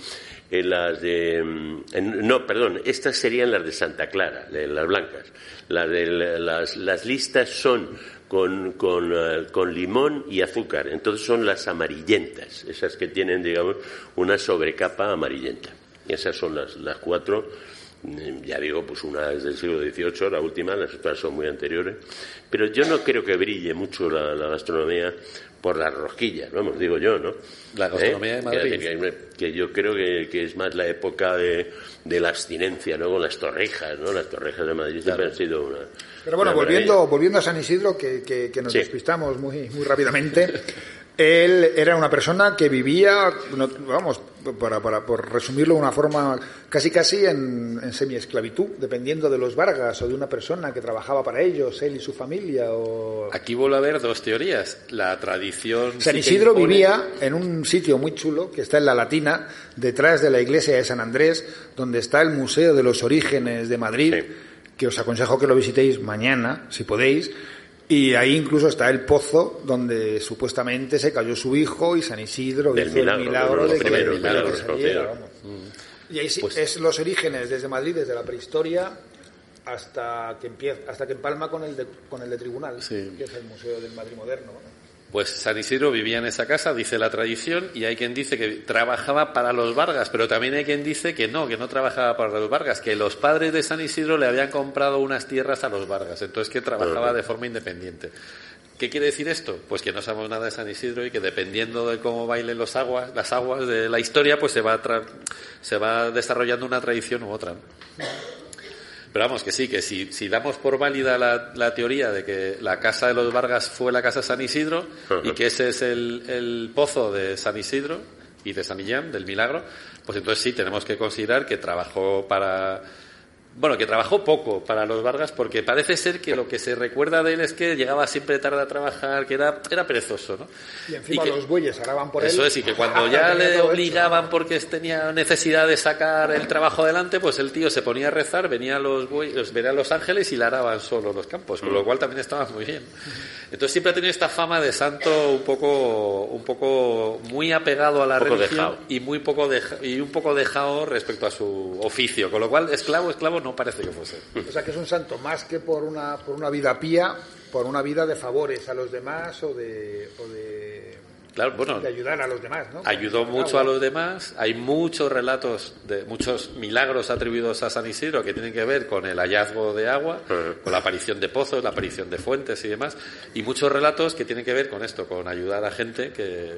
Eh, las de, em, no, perdón, estas serían las de Santa Clara, las blancas. Las, las, listas son con, con, eh, con limón y azúcar. Entonces son las amarillentas, esas que tienen, digamos, una sobrecapa amarillenta. Esas son las, las cuatro. Mm, Ya digo, pues una es del siglo XVIII, la última, las otras son muy anteriores. Pero yo no creo que brille mucho la, la gastronomía por las rosquillas, vamos, digo yo, ¿no? La gastronomía de Madrid. Que, que- yo creo que, que es más la época de, de la abstinencia, ¿no? Con las torrejas, ¿no? Las torrejas de Madrid siempre han sido una. Pero bueno, una volviendo, volviendo a San Isidro, que, que- que nos Sí. despistamos muy, muy rápidamente, él era una persona que vivía, vamos, para, para, por resumirlo de una forma casi casi en, en semiesclavitud, dependiendo de los Vargas o de una persona que trabajaba para ellos, él y su familia. O... Aquí vuelve a haber dos teorías. La tradición. San Isidro impone- vivía en un sitio muy chulo que está en la Latina, detrás de la iglesia de San Andrés, donde está el Museo de los Orígenes de Madrid, Sí. que os aconsejo que lo visitéis mañana, si podéis. Y ahí incluso está el pozo donde supuestamente se cayó su hijo y San Isidro Del hizo milagro, el milagro de que, saliera, conocidos. vamos. Y ahí sí, Pues- es los orígenes desde Madrid, desde la prehistoria hasta que empieza, hasta que empalma con el de, con el de Tribunal, Sí. que es el Museo del Madrid moderno. ¿no? Pues San Isidro vivía en esa casa, dice la tradición, y hay quien dice que trabajaba para los Vargas, pero también hay quien dice que no, que no trabajaba para los Vargas, que los padres de San Isidro le habían comprado unas tierras a los Vargas, entonces que trabajaba de forma independiente. ¿Qué quiere decir esto? Pues que no sabemos nada de San Isidro y que dependiendo de cómo bailen los aguas, las aguas de la historia, pues se va, tra- se va desarrollando una tradición u otra. ¿no? Pero vamos, que sí, que si, si damos por válida la, la teoría de que la casa de los Vargas fue la casa San Isidro y que ese es el, el pozo de San Isidro y de San Millán, del milagro, pues entonces sí tenemos que considerar que trabajó para. Bueno, que trabajó poco para los Vargas porque parece ser que lo que se recuerda de él es que llegaba siempre tarde a trabajar, que era, era perezoso, ¿no? Y encima que- los bueyes araban por él. eso es, y que cuando ya le todo hecho. obligaban porque tenía necesidad de sacar el trabajo adelante, pues el tío se ponía a rezar, venían los, buey- los- venían los ángeles y le araban solo los campos, con lo cual también estaba muy bien. Entonces siempre ha tenido esta fama de santo un poco, un poco muy apegado a la religión dejado. y muy poco deja- y un poco dejado respecto a su oficio, con lo cual esclavo, esclavo no parece que fuese. O sea que es un santo más que por una, por una vida pía, por una vida de favores a los demás o de, o de, Claro, bueno, de ayudar a los demás, ¿no? ayudó mucho a los demás. Hay muchos relatos de muchos milagros atribuidos a San Isidro que tienen que ver con el hallazgo de agua, con la aparición de pozos, la aparición de fuentes y demás, y muchos relatos que tienen que ver con esto, con ayudar a gente que,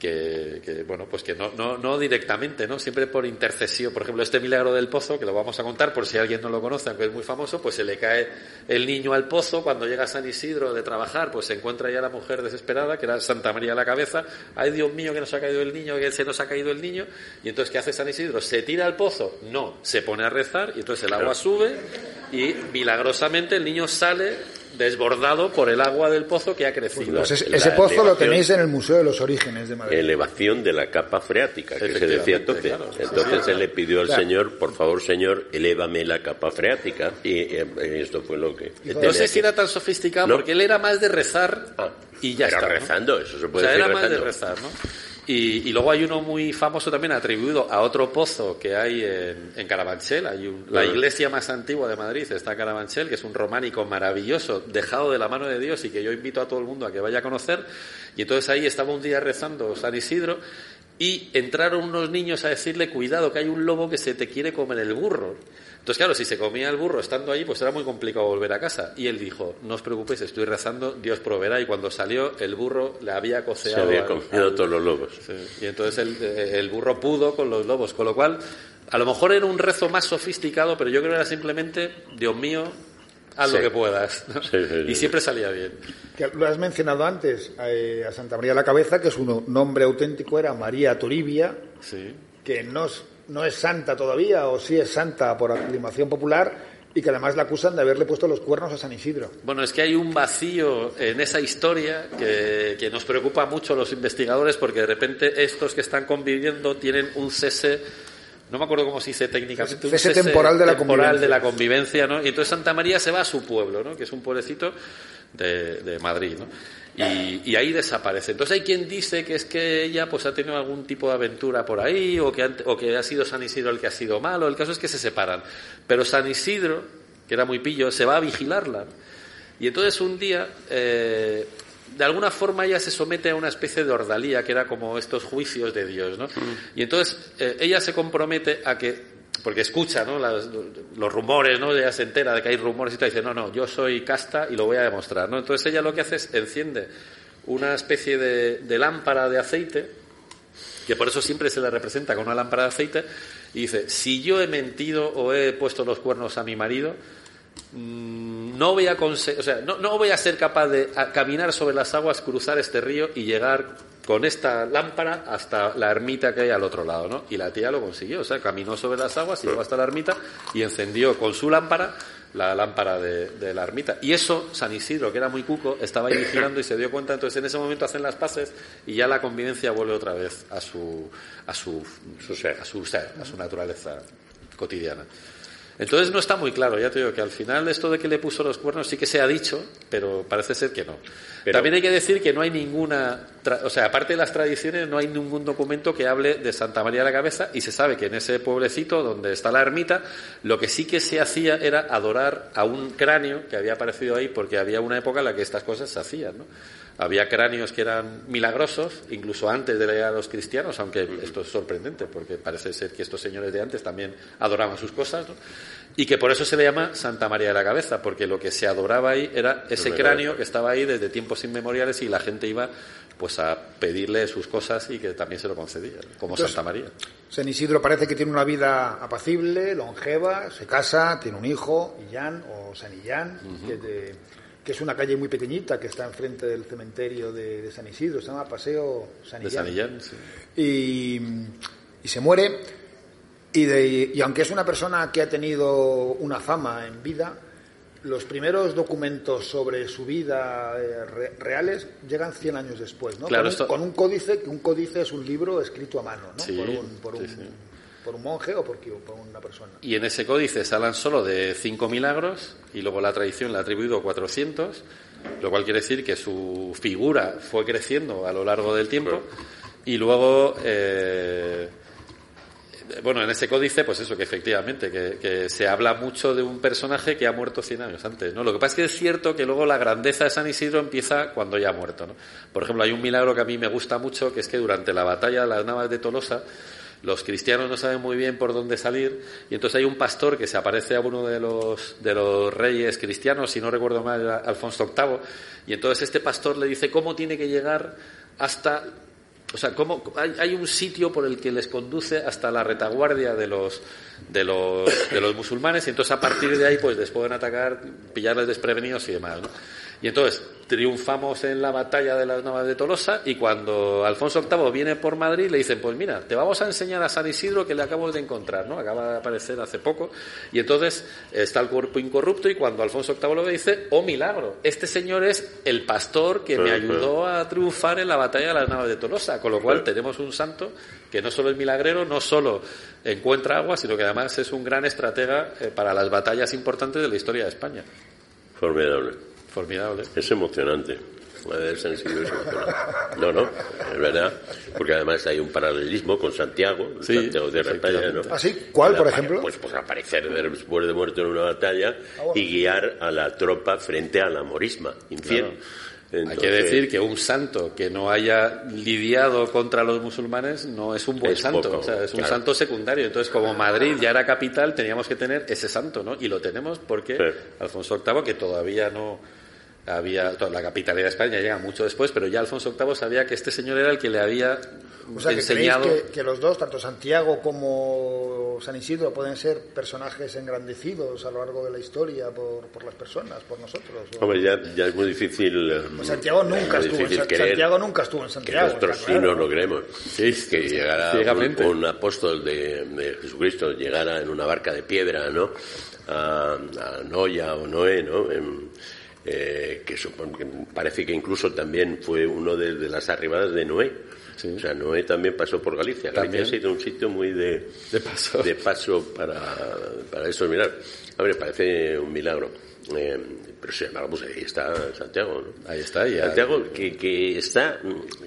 que, que, bueno, pues que no, no, no directamente, ¿no? Siempre por intercesión. Por ejemplo, este milagro del pozo, que lo vamos a contar por si alguien no lo conoce, aunque es muy famoso, pues se le cae el niño al pozo, cuando llega a San Isidro de trabajar, pues se encuentra ya la mujer desesperada, que era Santa María a la cabeza, ay Dios mío, que nos ha caído el niño, que se nos ha caído el niño, y entonces ¿qué hace San Isidro? ¿Se tira al pozo? No, se pone a rezar, y entonces el agua sube, y milagrosamente el niño sale desbordado por el agua del pozo que ha crecido. Pues ese, ese pozo lo elevación- tenéis en el Museo de los Orígenes de Madrid. elevación de la capa freática, que se decía entonces. Claro. Entonces él le pidió al Claro. Señor, por favor, Señor, elévame la capa freática. Y, eh, esto fue lo que... No sé si era tan sofisticado, No. porque él era más de rezar Ah, y ya está. ¿no? rezando, eso se O puede sea, decir era más de rezar, ¿no? Y, y luego hay uno muy famoso también atribuido a otro pozo que hay en, en Carabanchel. Hay un- la iglesia más antigua de Madrid está en Carabanchel, que es un románico maravilloso, dejado de la mano de Dios y que yo invito a todo el mundo a que vaya a conocer. Y entonces ahí estaba un día rezando San Isidro y entraron unos niños a decirle, cuidado, que hay un lobo que se te quiere comer el burro. Entonces, claro, si se comía el burro estando ahí, pues era muy complicado volver a casa. Y él dijo, no os preocupéis, estoy rezando, Dios proveerá. Y cuando salió, el burro le había Se coceado. había al- comido al- todos los lobos. Sí, Y entonces el, el burro pudo con los lobos, con lo cual a lo mejor era un rezo más sofisticado, pero yo creo que era simplemente, Dios mío, haz lo que puedas. ¿no? Sí, sí, sí, y siempre salía bien. Que lo has mencionado antes, eh, a Santa María la Cabeza, que su nombre auténtico era María Toribia, Sí. que no es, no es santa todavía, o sí es santa por aclimación popular, y que además la acusan de haberle puesto los cuernos a San Isidro. Bueno, es que hay un vacío en esa historia que, que nos preocupa mucho a los investigadores porque de repente estos que están conviviendo tienen un cese, no me acuerdo cómo se dice técnicamente, un Cese temporal de la temporal convivencia. de la convivencia, ¿no? Y entonces Santa María se va a su pueblo, ¿no? Que es un pueblecito de, de Madrid, ¿no? Y, y ahí desaparece. Entonces hay quien dice que es que ella pues ha tenido algún tipo de aventura por ahí o que, han- o que ha sido San Isidro el que ha sido malo. El caso es que se separan. Pero San Isidro, que era muy pillo, se va a vigilarla. Y entonces un día, eh, de alguna forma ella se somete a una especie de ordalía, que era como estos juicios de Dios, ¿no? Y entonces eh, ella se compromete a que, porque escucha, ¿no? Las- los rumores, ¿no? Ella se entera de que hay rumores y tal, y dice, no, no, yo soy casta y lo voy a demostrar, ¿no? Entonces ella lo que hace es enciende una especie de, lámpara de aceite, que por eso siempre se le representa con una lámpara de aceite, y dice, si yo he mentido o he puesto los cuernos a mi marido, mm, no voy a o sea, no, no voy a ser capaz de caminar sobre las aguas, cruzar este río y llegar con esta lámpara hasta la ermita que hay al otro lado, ¿no? Y la tía lo consiguió, o sea, caminó sobre las aguas y llegó hasta la ermita y encendió con su lámpara la lámpara de, de la ermita. Y eso, San Isidro, que era muy cuco, estaba ahí vigilando y se dio cuenta, entonces en ese momento hacen las paces y ya la convivencia vuelve otra vez a su, a su, Su ser. a su ser, a su naturaleza cotidiana. Entonces no está muy claro, ya te digo que al final esto de que le puso los cuernos sí que se ha dicho, pero parece ser que no. Pero- También hay que decir que no hay ninguna, o sea, aparte de las tradiciones, no hay ningún documento que hable de Santa María de la Cabeza y se sabe que en ese pueblecito donde está la ermita, lo que sí que se hacía era adorar a un cráneo que había aparecido ahí porque había una época en la que estas cosas se hacían, ¿no? Había cráneos que eran milagrosos, incluso antes de llegar a los cristianos, aunque esto es sorprendente, porque parece ser que estos señores de antes también adoraban sus cosas, ¿no? Y que por eso se le llama Santa María de la Cabeza, porque lo que se adoraba ahí era ese la cráneo que estaba ahí desde tiempos inmemoriales y la gente iba pues a pedirle sus cosas y que también se lo concedía, como Entonces- Santa María. San Isidro parece que tiene una vida apacible, longeva, se casa, tiene un hijo, Illán o San Illán, que, de- que es una calle muy pequeñita que está enfrente del cementerio de, de San Isidro, se llama Paseo San De Illán. San Illán, sí. y, y se muere. Y, de- y aunque es una persona que ha tenido una fama en vida, los primeros documentos sobre su vida eh, re- reales llegan 100 años después, ¿no? Claro, con, un, esto- con un códice, que un códice es un libro escrito a mano, ¿no? Sí, por, un, por, sí, un, sí. Por un monje o por, una persona. Y en ese códice se hablan solo de cinco milagros y luego la tradición le ha atribuido 400, lo cual quiere decir que su figura fue creciendo a lo largo del tiempo. Y luego, eh, bueno, en ese códice, pues eso, que efectivamente, que, que se habla mucho de un personaje que ha muerto 100 años antes, ¿no? Lo que pasa es que es cierto que luego la grandeza de San Isidro empieza cuando ya ha muerto, ¿no? Por ejemplo, hay un milagro que a mí me gusta mucho, que es que durante la batalla de las navas de Tolosa, los cristianos no saben muy bien por dónde salir y entonces hay un pastor que se aparece a uno de los de los reyes cristianos, si no recuerdo mal, Alfonso VIII, y entonces este pastor le dice cómo tiene que llegar hasta o sea, cómo hay, hay un sitio por el que les conduce hasta la retaguardia de los de los de los musulmanes y entonces a partir de ahí pues les pueden atacar, pillarles desprevenidos y demás, ¿no? Y entonces triunfamos en la batalla de las Navas de Tolosa y cuando Alfonso VIII viene por Madrid le dicen, pues mira, te vamos a enseñar a San Isidro que le acabamos de encontrar, ¿no? Acaba de aparecer hace poco. Y entonces está el cuerpo incorrupto y cuando Alfonso VIII lo ve dice, oh milagro, este señor es el pastor que me ayudó a triunfar en la batalla de las Navas de Tolosa. Con lo cual tenemos un santo que no solo es milagrero, no solo encuentra agua, sino que además es un gran estratega eh, para las batallas importantes de la historia de España. Formidable. Formidable. Es emocionante. Es emocionante. No, no, es verdad. Porque además hay un paralelismo con Santiago, Sí, Santiago de ¿no? ¿Ah, sí? ¿Cuál, por ejemplo? Pues, pues aparecer después de muerto en una batalla y guiar a la tropa frente a la morisma, infiel. Hay Entonces, que decir que un santo que no haya lidiado contra los musulmanes no es un buen Es santo, poco, o sea, es un claro. santo secundario. Entonces, como Madrid ya era capital, teníamos que tener ese santo, ¿no? Y lo tenemos porque Sí. Alfonso VIII, que todavía no había, la capitalidad de España llega mucho después, pero ya Alfonso VIII sabía que este señor era el que le había O sea, que enseñado. que, que los dos, tanto Santiago como San Isidro, pueden ser personajes engrandecidos a lo largo de la historia por, por las personas, por nosotros. ¿o? Hombre, ya, ya es muy difícil. eh, Pues Santiago nunca es estuvo en Santiago nunca estuvo en que Santiago. nosotros está sí claro. nos lo creemos. que llegara un, apóstol de, de Jesucristo, llegara en una barca de piedra, ¿no? A, a Noya o Noé, ¿no? En- eh, que, supone, que parece que incluso también fue uno de, de las arribadas de Noé. O sea, Noé también pasó por Galicia. Galicia También. ha sido un sitio muy de, De paso. de paso para, para eso. Mirar, a ver, parece un milagro. Eh, pero sin embargo, pues ahí está Santiago, ¿no? Ahí está, ya. Santiago, que, que está,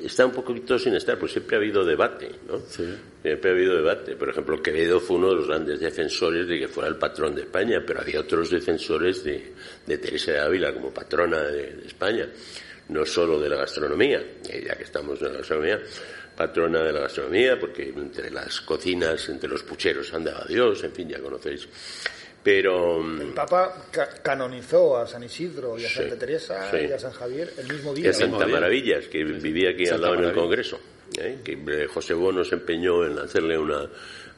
está un poquito sin estar, pues siempre ha habido debate, ¿no? Sí. Siempre ha habido debate. Por ejemplo, Quevedo fue uno de los grandes defensores de que fuera el patrón de España, pero había otros defensores de, de Teresa de Ávila como patrona de, de España, no solo de la gastronomía, eh, ya que estamos en la gastronomía, patrona de la gastronomía, porque entre las cocinas, entre los pucheros andaba Dios, en fin, ya conocéis. Pero, El Papa ca- canonizó a San Isidro y a Sí, Santa Teresa sí. y a San Javier el mismo día. Es Santa día. Maravillas, que vivía aquí al Santa lado en el Maravilla. Congreso. ¿eh? Que eh, José Bono se empeñó en hacerle una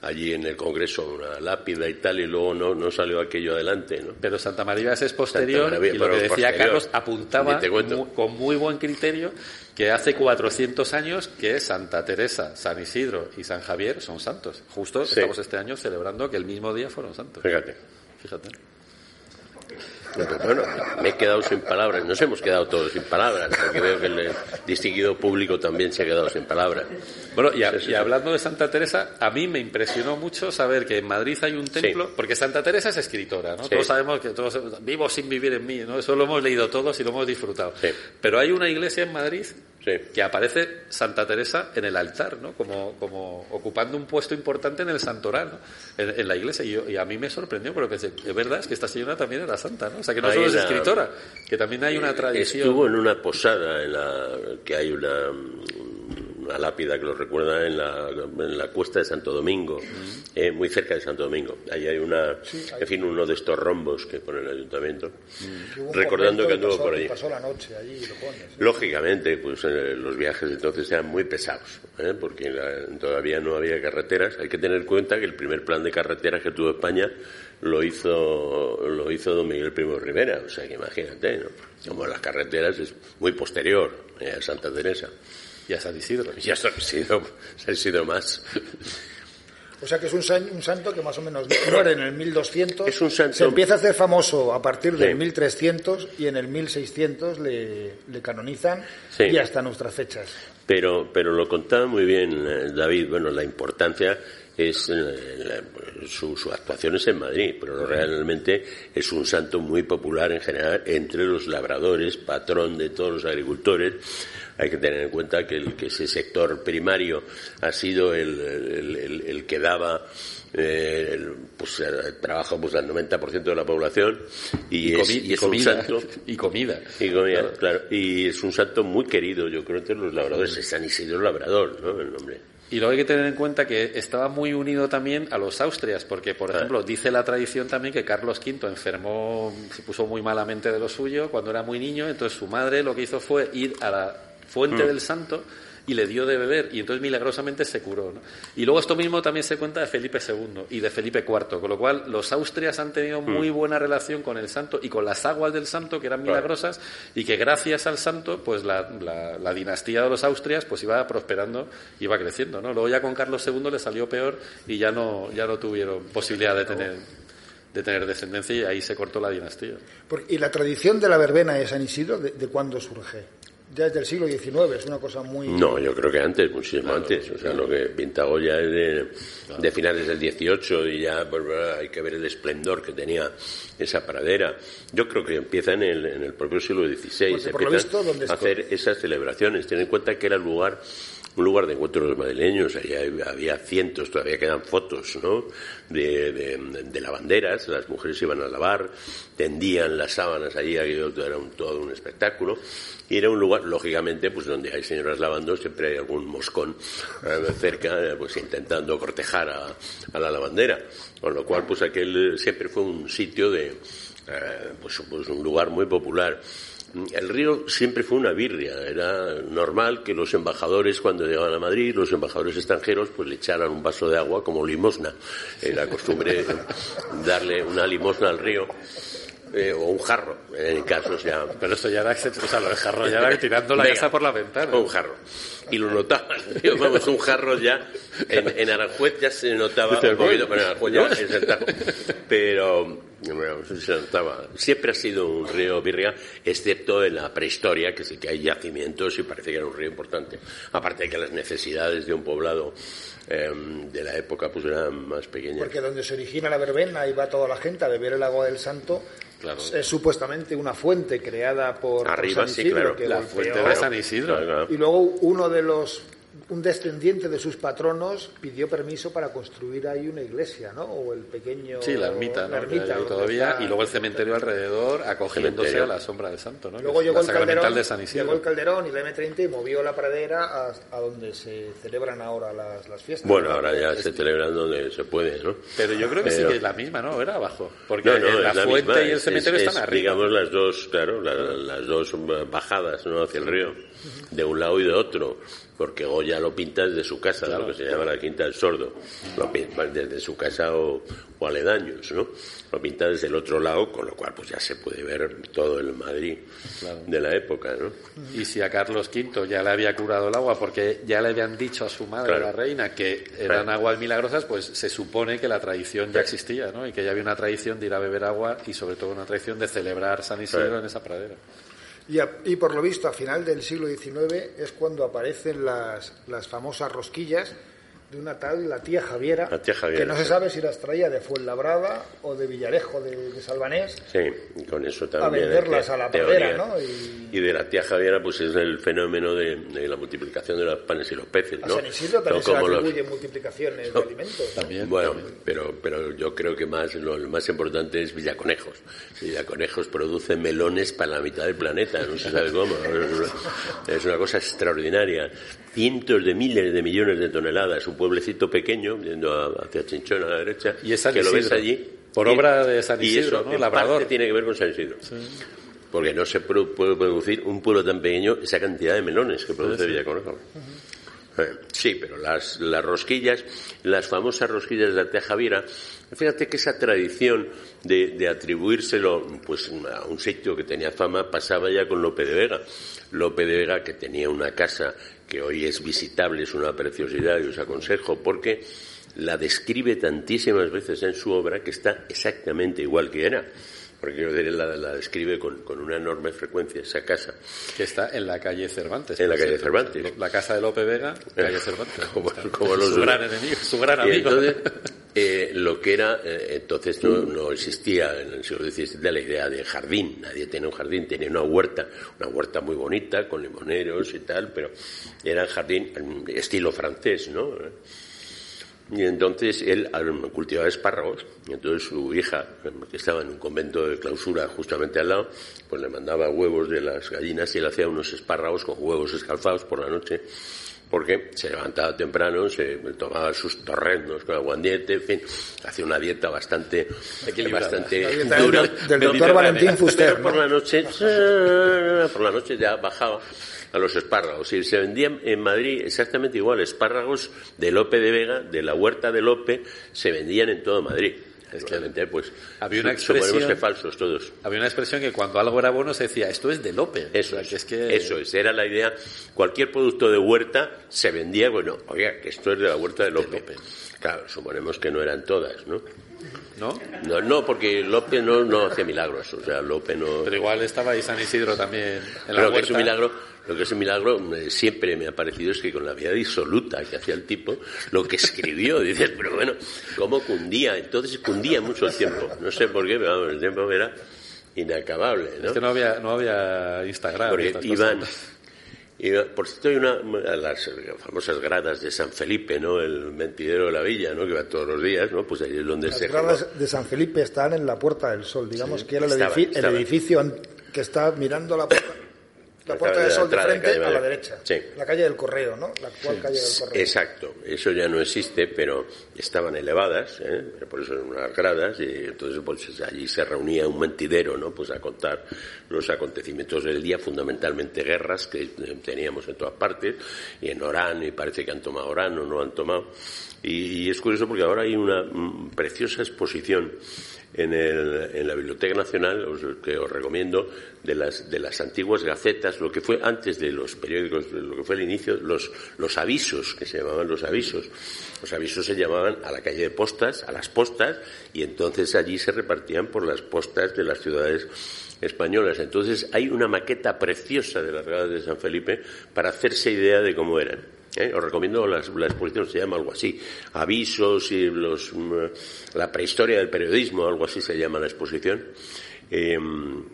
allí en el Congreso una lápida y tal, y luego no, no salió aquello adelante, ¿no? Pero Santa María es posterior y lo que decía posterior. Carlos apuntaba con muy buen criterio que hace 400 años que Santa Teresa, San Isidro y San Javier son santos. Justo Sí. estamos este año celebrando que el mismo día fueron santos. Fíjate. Fíjate. Bueno, me he quedado sin palabras. Nos hemos quedado todos sin palabras, porque veo que el distinguido público también se ha quedado sin palabras. Bueno, y, a- Sí, sí, y hablando de Santa Teresa, a mí me impresionó mucho saber que en Madrid hay un templo, porque Santa Teresa es escritora, ¿no? Todos sabemos que todos vivo sin vivir en mí, ¿no? Eso lo hemos leído todos y lo hemos disfrutado. Pero hay una iglesia en Madrid Sí. que aparece Santa Teresa en el altar, ¿no? Como, como ocupando un puesto importante en el santoral, ¿no? en, en la iglesia. Y, yo- y a mí me sorprendió, porque pensé, es verdad, es que esta señora también era santa, ¿no? O sea, que no solo es escritora, que también hay una tradición. Estuvo en una posada en la que hay una, una lápida que lo recuerda en la, en la cuesta de Santo Domingo, eh, muy cerca de Santo Domingo. Ahí hay una, en fin, uno de estos rombos que pone el ayuntamiento, recordando que anduvo por allí. Pasó la noche allí y lo pones. Lógicamente, pues eh, los viajes entonces eran muy pesados, ¿eh? porque la- todavía no había carreteras. Hay que tener en cuenta que el primer plan de carreteras que tuvo España lo hizo lo hizo don Miguel Primo Rivera, o sea que imagínate, ¿no? Como las carreteras es muy posterior eh, a Santa Teresa. Y a San Isidro. Ya sido, se han sido más. O sea que es un, san- un santo que más o menos muere en el 1200. Es un santo- Se empieza a hacer famoso a partir del Sí. 1300 y en el 1600 le, le canonizan Sí. y hasta nuestras fechas. Pero, pero lo contaba muy bien eh, David. Bueno, la importancia es eh, la- su, su actuación es en Madrid, pero realmente es un santo muy popular en general entre los labradores, patrón de todos los agricultores. Hay que tener en cuenta que, el, que ese sector primario ha sido el, el- el- el que daba eh, el, pues, el trabajo pues, al 90% de la población y, es, comi- y es un comida. santo Y comida. y comida, Claro. claro. Y es un santo muy querido, yo creo, entre los labradores. Es San Isidro Labrador, ¿no? El nombre. Y luego hay que tener en cuenta que estaba muy unido también a los Austrias, porque, por Ah. ejemplo, dice la tradición también que Carlos V enfermó, se puso muy malamente de lo suyo cuando era muy niño, entonces su madre lo que hizo fue ir a la fuente Mm. del santo y le dio de beber y entonces milagrosamente se curó. ¿no? Y luego esto mismo también se cuenta de Felipe II y de Felipe IV, con lo cual los Austrias han tenido Mm. muy buena relación con el santo y con las aguas del santo que eran milagrosas y que gracias al santo pues la, la- la dinastía de los Austrias pues iba prosperando, iba creciendo. ¿no? Luego ya con Carlos II le salió peor y ya no, ya no tuvieron posibilidad de tener, de tener descendencia y ahí se cortó la dinastía. Porque- ¿Y la tradición de la verbena de San Isidro, de, de cuándo surge? Ya desde el siglo XIX, es una cosa muy... No, yo creo que antes, muchísimo antes. O sea, lo que pinta Goya es de, de finales del 18 y ya pues, hay que ver el esplendor que tenía esa pradera. Yo creo que empieza en el, en el propio siglo XVI. Lo empiezan visto, ¿dónde a hacer esas celebraciones. Ten en cuenta que era el lugar un lugar de encuentro de los madrileños, ahí había- cientos, todavía quedan fotos, ¿no? De, de, de lavanderas, las mujeres iban a lavar, tendían las sábanas allí, era un, todo un espectáculo, y era un lugar, lógicamente, pues donde hay señoras lavando, siempre hay algún moscón eh, cerca, eh, pues intentando cortejar a, a la lavandera, con lo cual, pues aquel siempre fue un sitio de, eh, pues, pues un lugar muy popular. El río siempre fue una birria. Era normal que los embajadores, cuando llegaban a Madrid, los embajadores extranjeros, pues le echaran un vaso de agua como limosna. Era costumbre darle una limosna al río. eh, o un jarro, en casos ya. Pero eso ya era, o sea, lo del jarro ya era tirando la Venga, casa por la ventana. Un jarro. Y lo notaba. Digo, Vamos, un jarro ya. En, en Aranjuez ya se notaba un poquito, pero en Aranjuez ya es el. Pero. Siempre ha sido un río birria, excepto en la prehistoria, que sí que hay yacimientos y parece que era un río importante. Aparte de que las necesidades de un poblado eh, de la época pues eran más pequeñas. Porque donde se origina la verbena y va toda la gente a beber el agua del santo, Claro. es supuestamente una fuente creada por, Arriba, San sí, Isidro, claro. que La golpeó- fuente de San Isidro. Y luego uno de los, un descendiente de sus patronos pidió permiso para construir ahí una iglesia, ¿no? O el pequeño... Sí, la ermita, ¿no? la ermita, todavía, está- y luego el cementerio alrededor acogiéndose Cementerio. a la sombra del santo, ¿no? Luego llegó la el, sacramental Calderón, de San Isidro. llegó el Calderón y la M30 y movió la pradera a, a donde se celebran ahora las, las fiestas. Bueno, ahora ya se celebran donde se puede, ¿no? Pero yo creo que sí que es la misma, ¿no? Era abajo. Porque No, no, la, fuente misma, y el cementerio es- están es, arriba. Digamos las dos, claro, la- las dos bajadas ¿no? hacia el río, de un lado y de otro, porque Goya lo pinta desde su casa, lo que se llama la Quinta del Sordo, lo pinta desde su casa o, o aledaños, ¿no? Lo pinta desde el otro lado, con lo cual pues ya se puede ver todo el Madrid de la época, ¿no? Y si a Carlos V ya le había curado el agua porque ya le habían dicho a su madre, Claro. la reina, que eran aguas milagrosas, pues se supone que la tradición ya existía, ¿no? Y que ya había una tradición de ir a beber agua y sobre todo una tradición de celebrar San Isidro en esa pradera. Y, a- y por lo visto, a final del siglo XIX es cuando aparecen las, las famosas rosquillas de una tal la tía Javiera, La tía Javiera, que no se sabe si las traía de Fuenlabrada o de Villarejo de, de Salvanés, Sí, y con eso a también. venderlas a la pradera, ¿no? Y Y de la tía Javiera, pues es el fenómeno de, de la multiplicación de los panes y los peces, a ¿no? San Isidro también se los- atribuyen multiplicaciones de alimentos. ¿no? También. Bueno, también. pero, pero yo creo que más lo, lo más importante es Villaconejos. Villaconejos produce melones para la mitad del planeta, no se sabe cómo. Es una cosa extraordinaria. Cientos de miles de millones de toneladas. Un pueblecito pequeño, yendo hacia Chinchón a la derecha, Y es San que lo ves Isidro. allí. Por Y- obra de San y Isidro, eso, ¿no? en Labrador. parte tiene que ver con San Isidro. Porque no se puede producir un pueblo tan pequeño esa cantidad de melones que produce Villaconejos. Eh, Sí, pero las, las rosquillas, las famosas rosquillas de la tía Javiera, fíjate que esa tradición de, de atribuírselo pues, a un sitio que tenía fama pasaba ya con Lope de Vega. Lope de Vega, que tenía una casa que hoy es visitable, es una preciosidad y os aconsejo, porque la describe tantísimas veces en su obra que está exactamente igual que era. Porque decir, la, la describe con, con una enorme frecuencia esa casa. Que está en la calle Cervantes. En la calle. Cervantes. La casa de Lope Vega, calle Cervantes. Como- como los su gran enemigo, su gran Y amigo. entonces, eh, lo que era, eh, entonces no, no existía en el siglo XVII la idea de jardín, nadie tenía un jardín, tenía una huerta, una huerta muy bonita, con limoneros y tal, pero era jardín mm, estilo francés, ¿no? Y entonces él cultivaba espárragos, y entonces su hija, que estaba en un convento de clausura justamente al lado, pues le mandaba huevos de las gallinas y él hacía unos espárragos con huevos escalfados por la noche, porque se levantaba temprano, se tomaba sus torrendos con aguandiente, en fin, hacía una dieta bastante, bastante dieta dura. del, del doctor. Valentín Fuster. Pero por la noche, por la noche ya bajaba a los espárragos. Y se vendían en Madrid exactamente igual, espárragos de Lope de Vega, de la huerta de Lope, se vendían en todo Madrid. Realmente, pues, Había una expresión- que falsos todos. Había una expresión que cuando algo era bueno se decía, esto es de Lope. Eso O sea, es, que es que... eso es, era la idea. Cualquier producto de huerta se vendía, bueno, oiga, que esto es de la huerta de Lope. Lope. Claro, suponemos que no eran todas, ¿no? ¿No? No, no porque Lope no, no hacía milagros, o sea, Lope no... Pero igual estaba ahí San Isidro también en la Lo que es un milagro, lo que es un milagro eh, siempre me ha parecido es que con la vida disoluta que hacía el tipo, lo que escribió, dices, pero bueno, cómo cundía, entonces cundía mucho el tiempo, no sé por qué, pero vamos, el tiempo era inacabable, ¿no? Es que no había, no había Instagram. Porque estas iban, cosas. Iba- por cierto, hay una, las famosas gradas de San Felipe, ¿no? El mentidero de la villa, ¿no? Que va todos los días, ¿no? Pues ahí es donde Las se... gradas de San Felipe están en la Puerta del Sol, digamos que era el, Estaban, edifi- el edificio que está mirando la puerta, la puerta del de Sol de frente a la derecha. Sí. La calle del Correo, ¿no? La actual calle del Correo. Exacto, eso ya no existe, pero estaban elevadas, ¿eh? por eso eran unas gradas, y entonces pues allí se reunía un mentidero, ¿no? Pues a contar los acontecimientos del día, fundamentalmente guerras que eh, teníamos en todas partes, y en Orán, y parece que han tomado Orán o no han tomado. Y, y es curioso porque ahora hay una mm, preciosa exposición en, el- en la Biblioteca Nacional, os- que os recomiendo, de las, de las antiguas gacetas, lo que fue antes de los periódicos, lo que fue el inicio, los, los avisos, que se llamaban los avisos. Los avisos se llamaban a la calle de postas, a las postas, y entonces allí se repartían por las postas de las ciudades españolas. Entonces hay una maqueta preciosa de las gradas de San Felipe para hacerse idea de cómo eran. ¿Eh? Os recomiendo las- la exposición, se llama algo así. Avisos y los, mm, la prehistoria del periodismo, algo así se llama la exposición. Eh,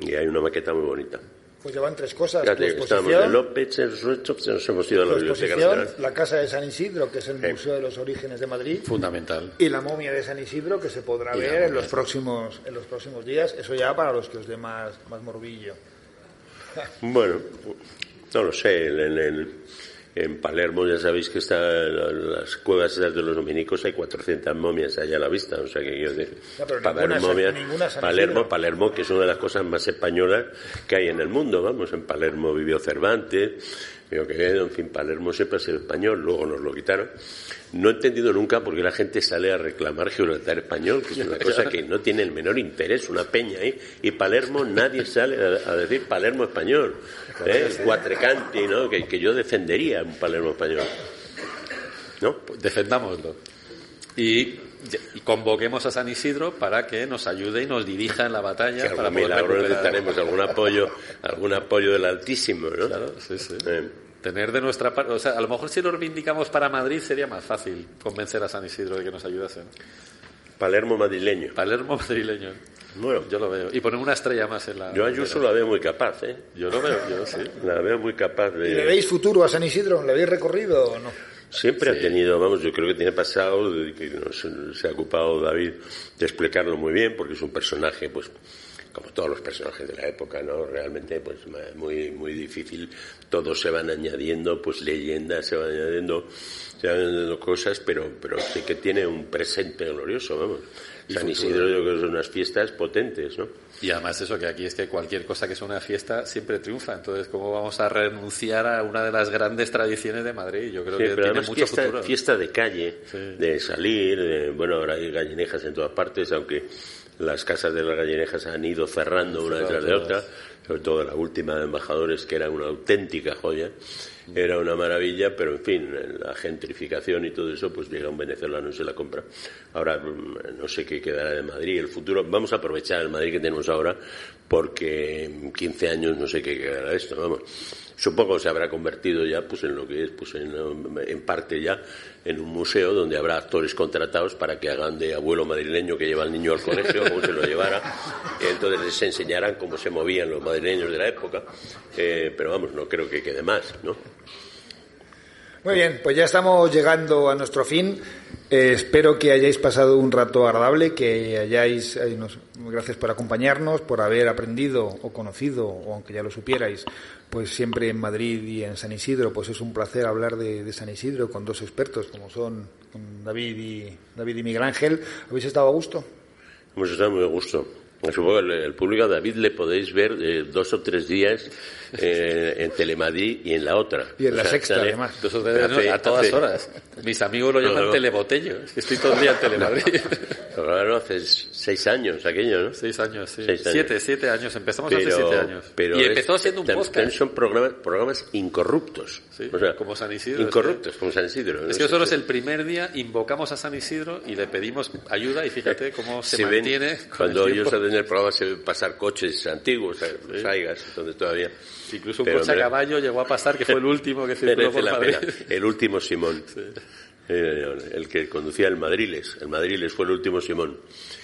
y hay una maqueta muy bonita. Pues llevan tres cosas. Tu estábamos de López, nos hemos ido a la Biblioteca Nacional. la Casa de San Isidro, que es el. Museo de los Orígenes de Madrid, Fundamental. y la momia de San Isidro, que se podrá Y la ver en los próximos en los próximos días. Eso ya para los que os dé más, más morbillo. Bueno, no lo sé. En, en Palermo ya sabéis que están las cuevas esas de los dominicos, hay 400 momias allá a la vista. O sea que quiero decir, No, pero para ver ninguna San- momias, ninguna San Palermo. Palermo, que es una de las cosas más españolas que hay en el mundo. Vamos, en Palermo vivió Cervantes, vivió Quevedo, en fin, Palermo siempre ha sido español, luego nos lo quitaron. No he entendido nunca por qué la gente sale a reclamar Gibraltar español, que es una cosa que no tiene el menor interés, una peña ahí. Y Palermo, nadie sale a, a decir Palermo español. ¿eh? El Cuatrecanti, ¿no? Que, que yo defendería un Palermo español. ¿No? Defendámoslo. Y, convoquemos a San Isidro para que nos ayude y nos dirija en la Que batalla algún para milagro necesitaremos, algún apoyo, algún apoyo del Altísimo, ¿no? Claro, sí, sí. Eh, Tener de nuestra parte, o sea, a lo mejor si lo reivindicamos para Madrid sería más fácil convencer a San Isidro de que nos ayudase. ¿no? Palermo madrileño. Palermo madrileño. Bueno, Yo lo veo. Y poner una estrella más en la. yo a Ayuso la veo muy capaz, ¿eh? Yo lo veo, yo sí. La veo muy capaz ¿Y le de... veis futuro a San Isidro? ¿Le habéis recorrido o no? Siempre ha tenido, vamos, yo creo que tiene pasado, de que nos- se ha ocupado David de explicarlo muy bien, porque es un personaje, pues, como todos los personajes de la época, ¿no? Realmente, pues, muy, muy difícil. Todos se van añadiendo, pues, leyendas, se van añadiendo, se van añadiendo cosas, pero, pero sí que tiene un presente glorioso, vamos. San Isidro yo creo que son unas fiestas potentes, ¿no? Y además eso, que aquí es que cualquier cosa que sea una fiesta siempre triunfa. Entonces, ¿cómo vamos a renunciar a una de las grandes tradiciones de Madrid? Yo creo Sí, que pero tiene mucho fiesta, futuro. fiesta de calle, Sí. de salir, de- bueno, ahora hay gallinejas en todas partes, aunque las casas de las gallinejas han ido cerrando una detrás de otra, sobre todo la última de embajadores, que era una auténtica joya, era una maravilla, pero en fin, la gentrificación y todo eso, pues llega un venezolano y se la compra. Ahora, mm, no sé qué quedará de Madrid, el futuro, vamos a aprovechar el Madrid que tenemos ahora, porque en 15 años no sé qué quedará de esto, vamos. Supongo que se habrá convertido ya pues en lo que es pues en, parte ya en un museo donde habrá actores contratados para que hagan de abuelo madrileño que lleva al niño al colegio como se lo llevara. Y entonces les enseñarán cómo se movían los madrileños de la época. Eh, pero vamos no creo que quede más no Muy bien, pues ya estamos llegando a nuestro fin. Eh, espero que hayáis pasado un rato agradable, que hayáis, gracias por acompañarnos, por haber aprendido o conocido, o aunque ya lo supierais, pues siempre en Madrid y en San Isidro, pues es un placer hablar de, San Isidro con dos expertos como son David y David y Miguel Ángel. ¿Habéis estado a gusto? Hemos estado muy a gusto. Supongo que el, el público a David le podéis ver eh, dos o tres días eh, en Telemadrid y en la otra. Y en la sexta, sale- además. Eso es de- hace- a todas hace- horas. Mis amigos lo No, llaman no. telebotello. Estoy todo el día en Telemadrid. Claro, hace seis años aquello, ¿no? Seis años, sí. Seis años. Siete, siete años. Empezamos hace siete años. pero y es- empezó siendo un podcast. también son programas, programas incorruptos. Sí, O sea, como San Isidro, Incorruptos, como San Isidro. Es que nosotros el primer día invocamos a San Isidro y le pedimos ayuda y fíjate cómo se, se ven, mantiene. con cuando el ellos hacen el programa se ven pasar coches antiguos, los Saigas, donde todavía. Incluso un Pero coche a caballo llegó a pasar, que fue el último que circuló por la Madrid. pena. El último Simón. Eh, el que conducía el Madriles. El Madriles fue el último Simón.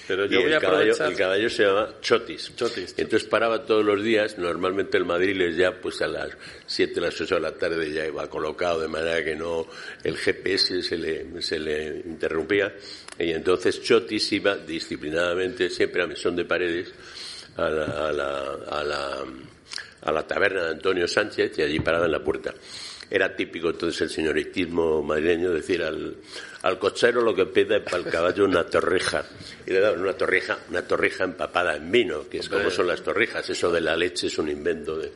Pero y yo voy el a caballo, aprovechar- el caballo se llama Chotis. Chotis. Entonces paraba todos los días. Normalmente el Madriles ya pues a las 7, las 8 de la tarde ya iba colocado de manera que no el GPS se le, se le interrumpía. Y entonces Chotis iba disciplinadamente siempre a Mesón de Paredes a la, a la, a la, a la taberna de Antonio Sánchez y allí paraba en la puerta. Era típico entonces el señoritismo madrileño decir al, al cochero lo que pida es para el caballo una torreja. Y le daban una torreja, una torreja empapada en vino, que es como son las torrejas. Eso de la leche es un invento de,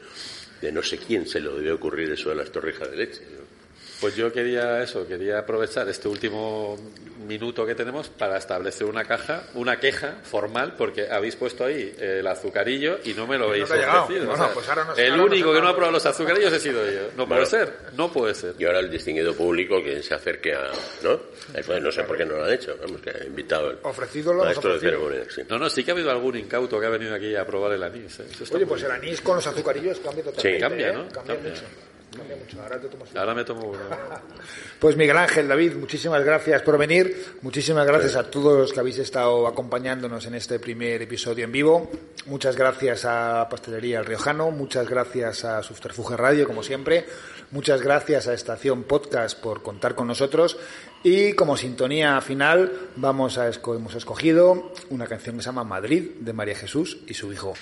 de no sé quién se lo debe ocurrir eso de las torrejas de leche. Pues yo quería eso, quería aprovechar este último minuto que tenemos para establecer una caja, una queja formal, porque habéis puesto ahí el azucarillo y no me lo habéis ofrecido. Bueno, O sea, pues ahora nos- el ahora nos único que no ha probado los azucarillos he sido yo. No puede Bueno. ser, no puede ser. Y ahora el distinguido público que se acerque a... ¿No? Eh, pues no sé por qué no lo han hecho. Vamos, que ha invitado el Ofrecido lo maestro de ofrecido. ceremonias. sí. No, no, sí que ha habido algún incauto que ha venido aquí a probar el anís. ¿eh? Oye, pues el anís con los azucarillos cambia totalmente. Sí. Cambia, ¿eh? ¿no? Cambia, Cambia. mucho. Mucho. Ahora te me tomo uno. Pues Miguel Ángel, David, muchísimas gracias por venir. Muchísimas gracias a todos los que habéis estado acompañándonos en este primer episodio en vivo. Muchas gracias a Pastelería El Riojano. Muchas gracias a Subterfuge Radio, como siempre. Muchas gracias a Estación Podcast por contar con nosotros. Y como sintonía final, vamos a esco- hemos escogido una canción que se llama Madrid, de María Jesús y su hijo.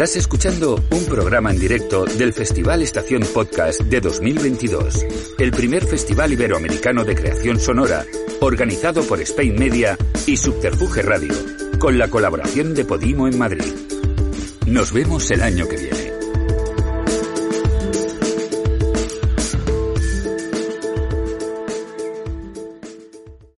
Estás escuchando un programa en directo del Festival Estación Podcast de 2022, el primer festival iberoamericano de creación sonora, organizado por Spain Media y Subterfuge Radio, con la colaboración de Podimo en Madrid. Nos vemos el año que viene.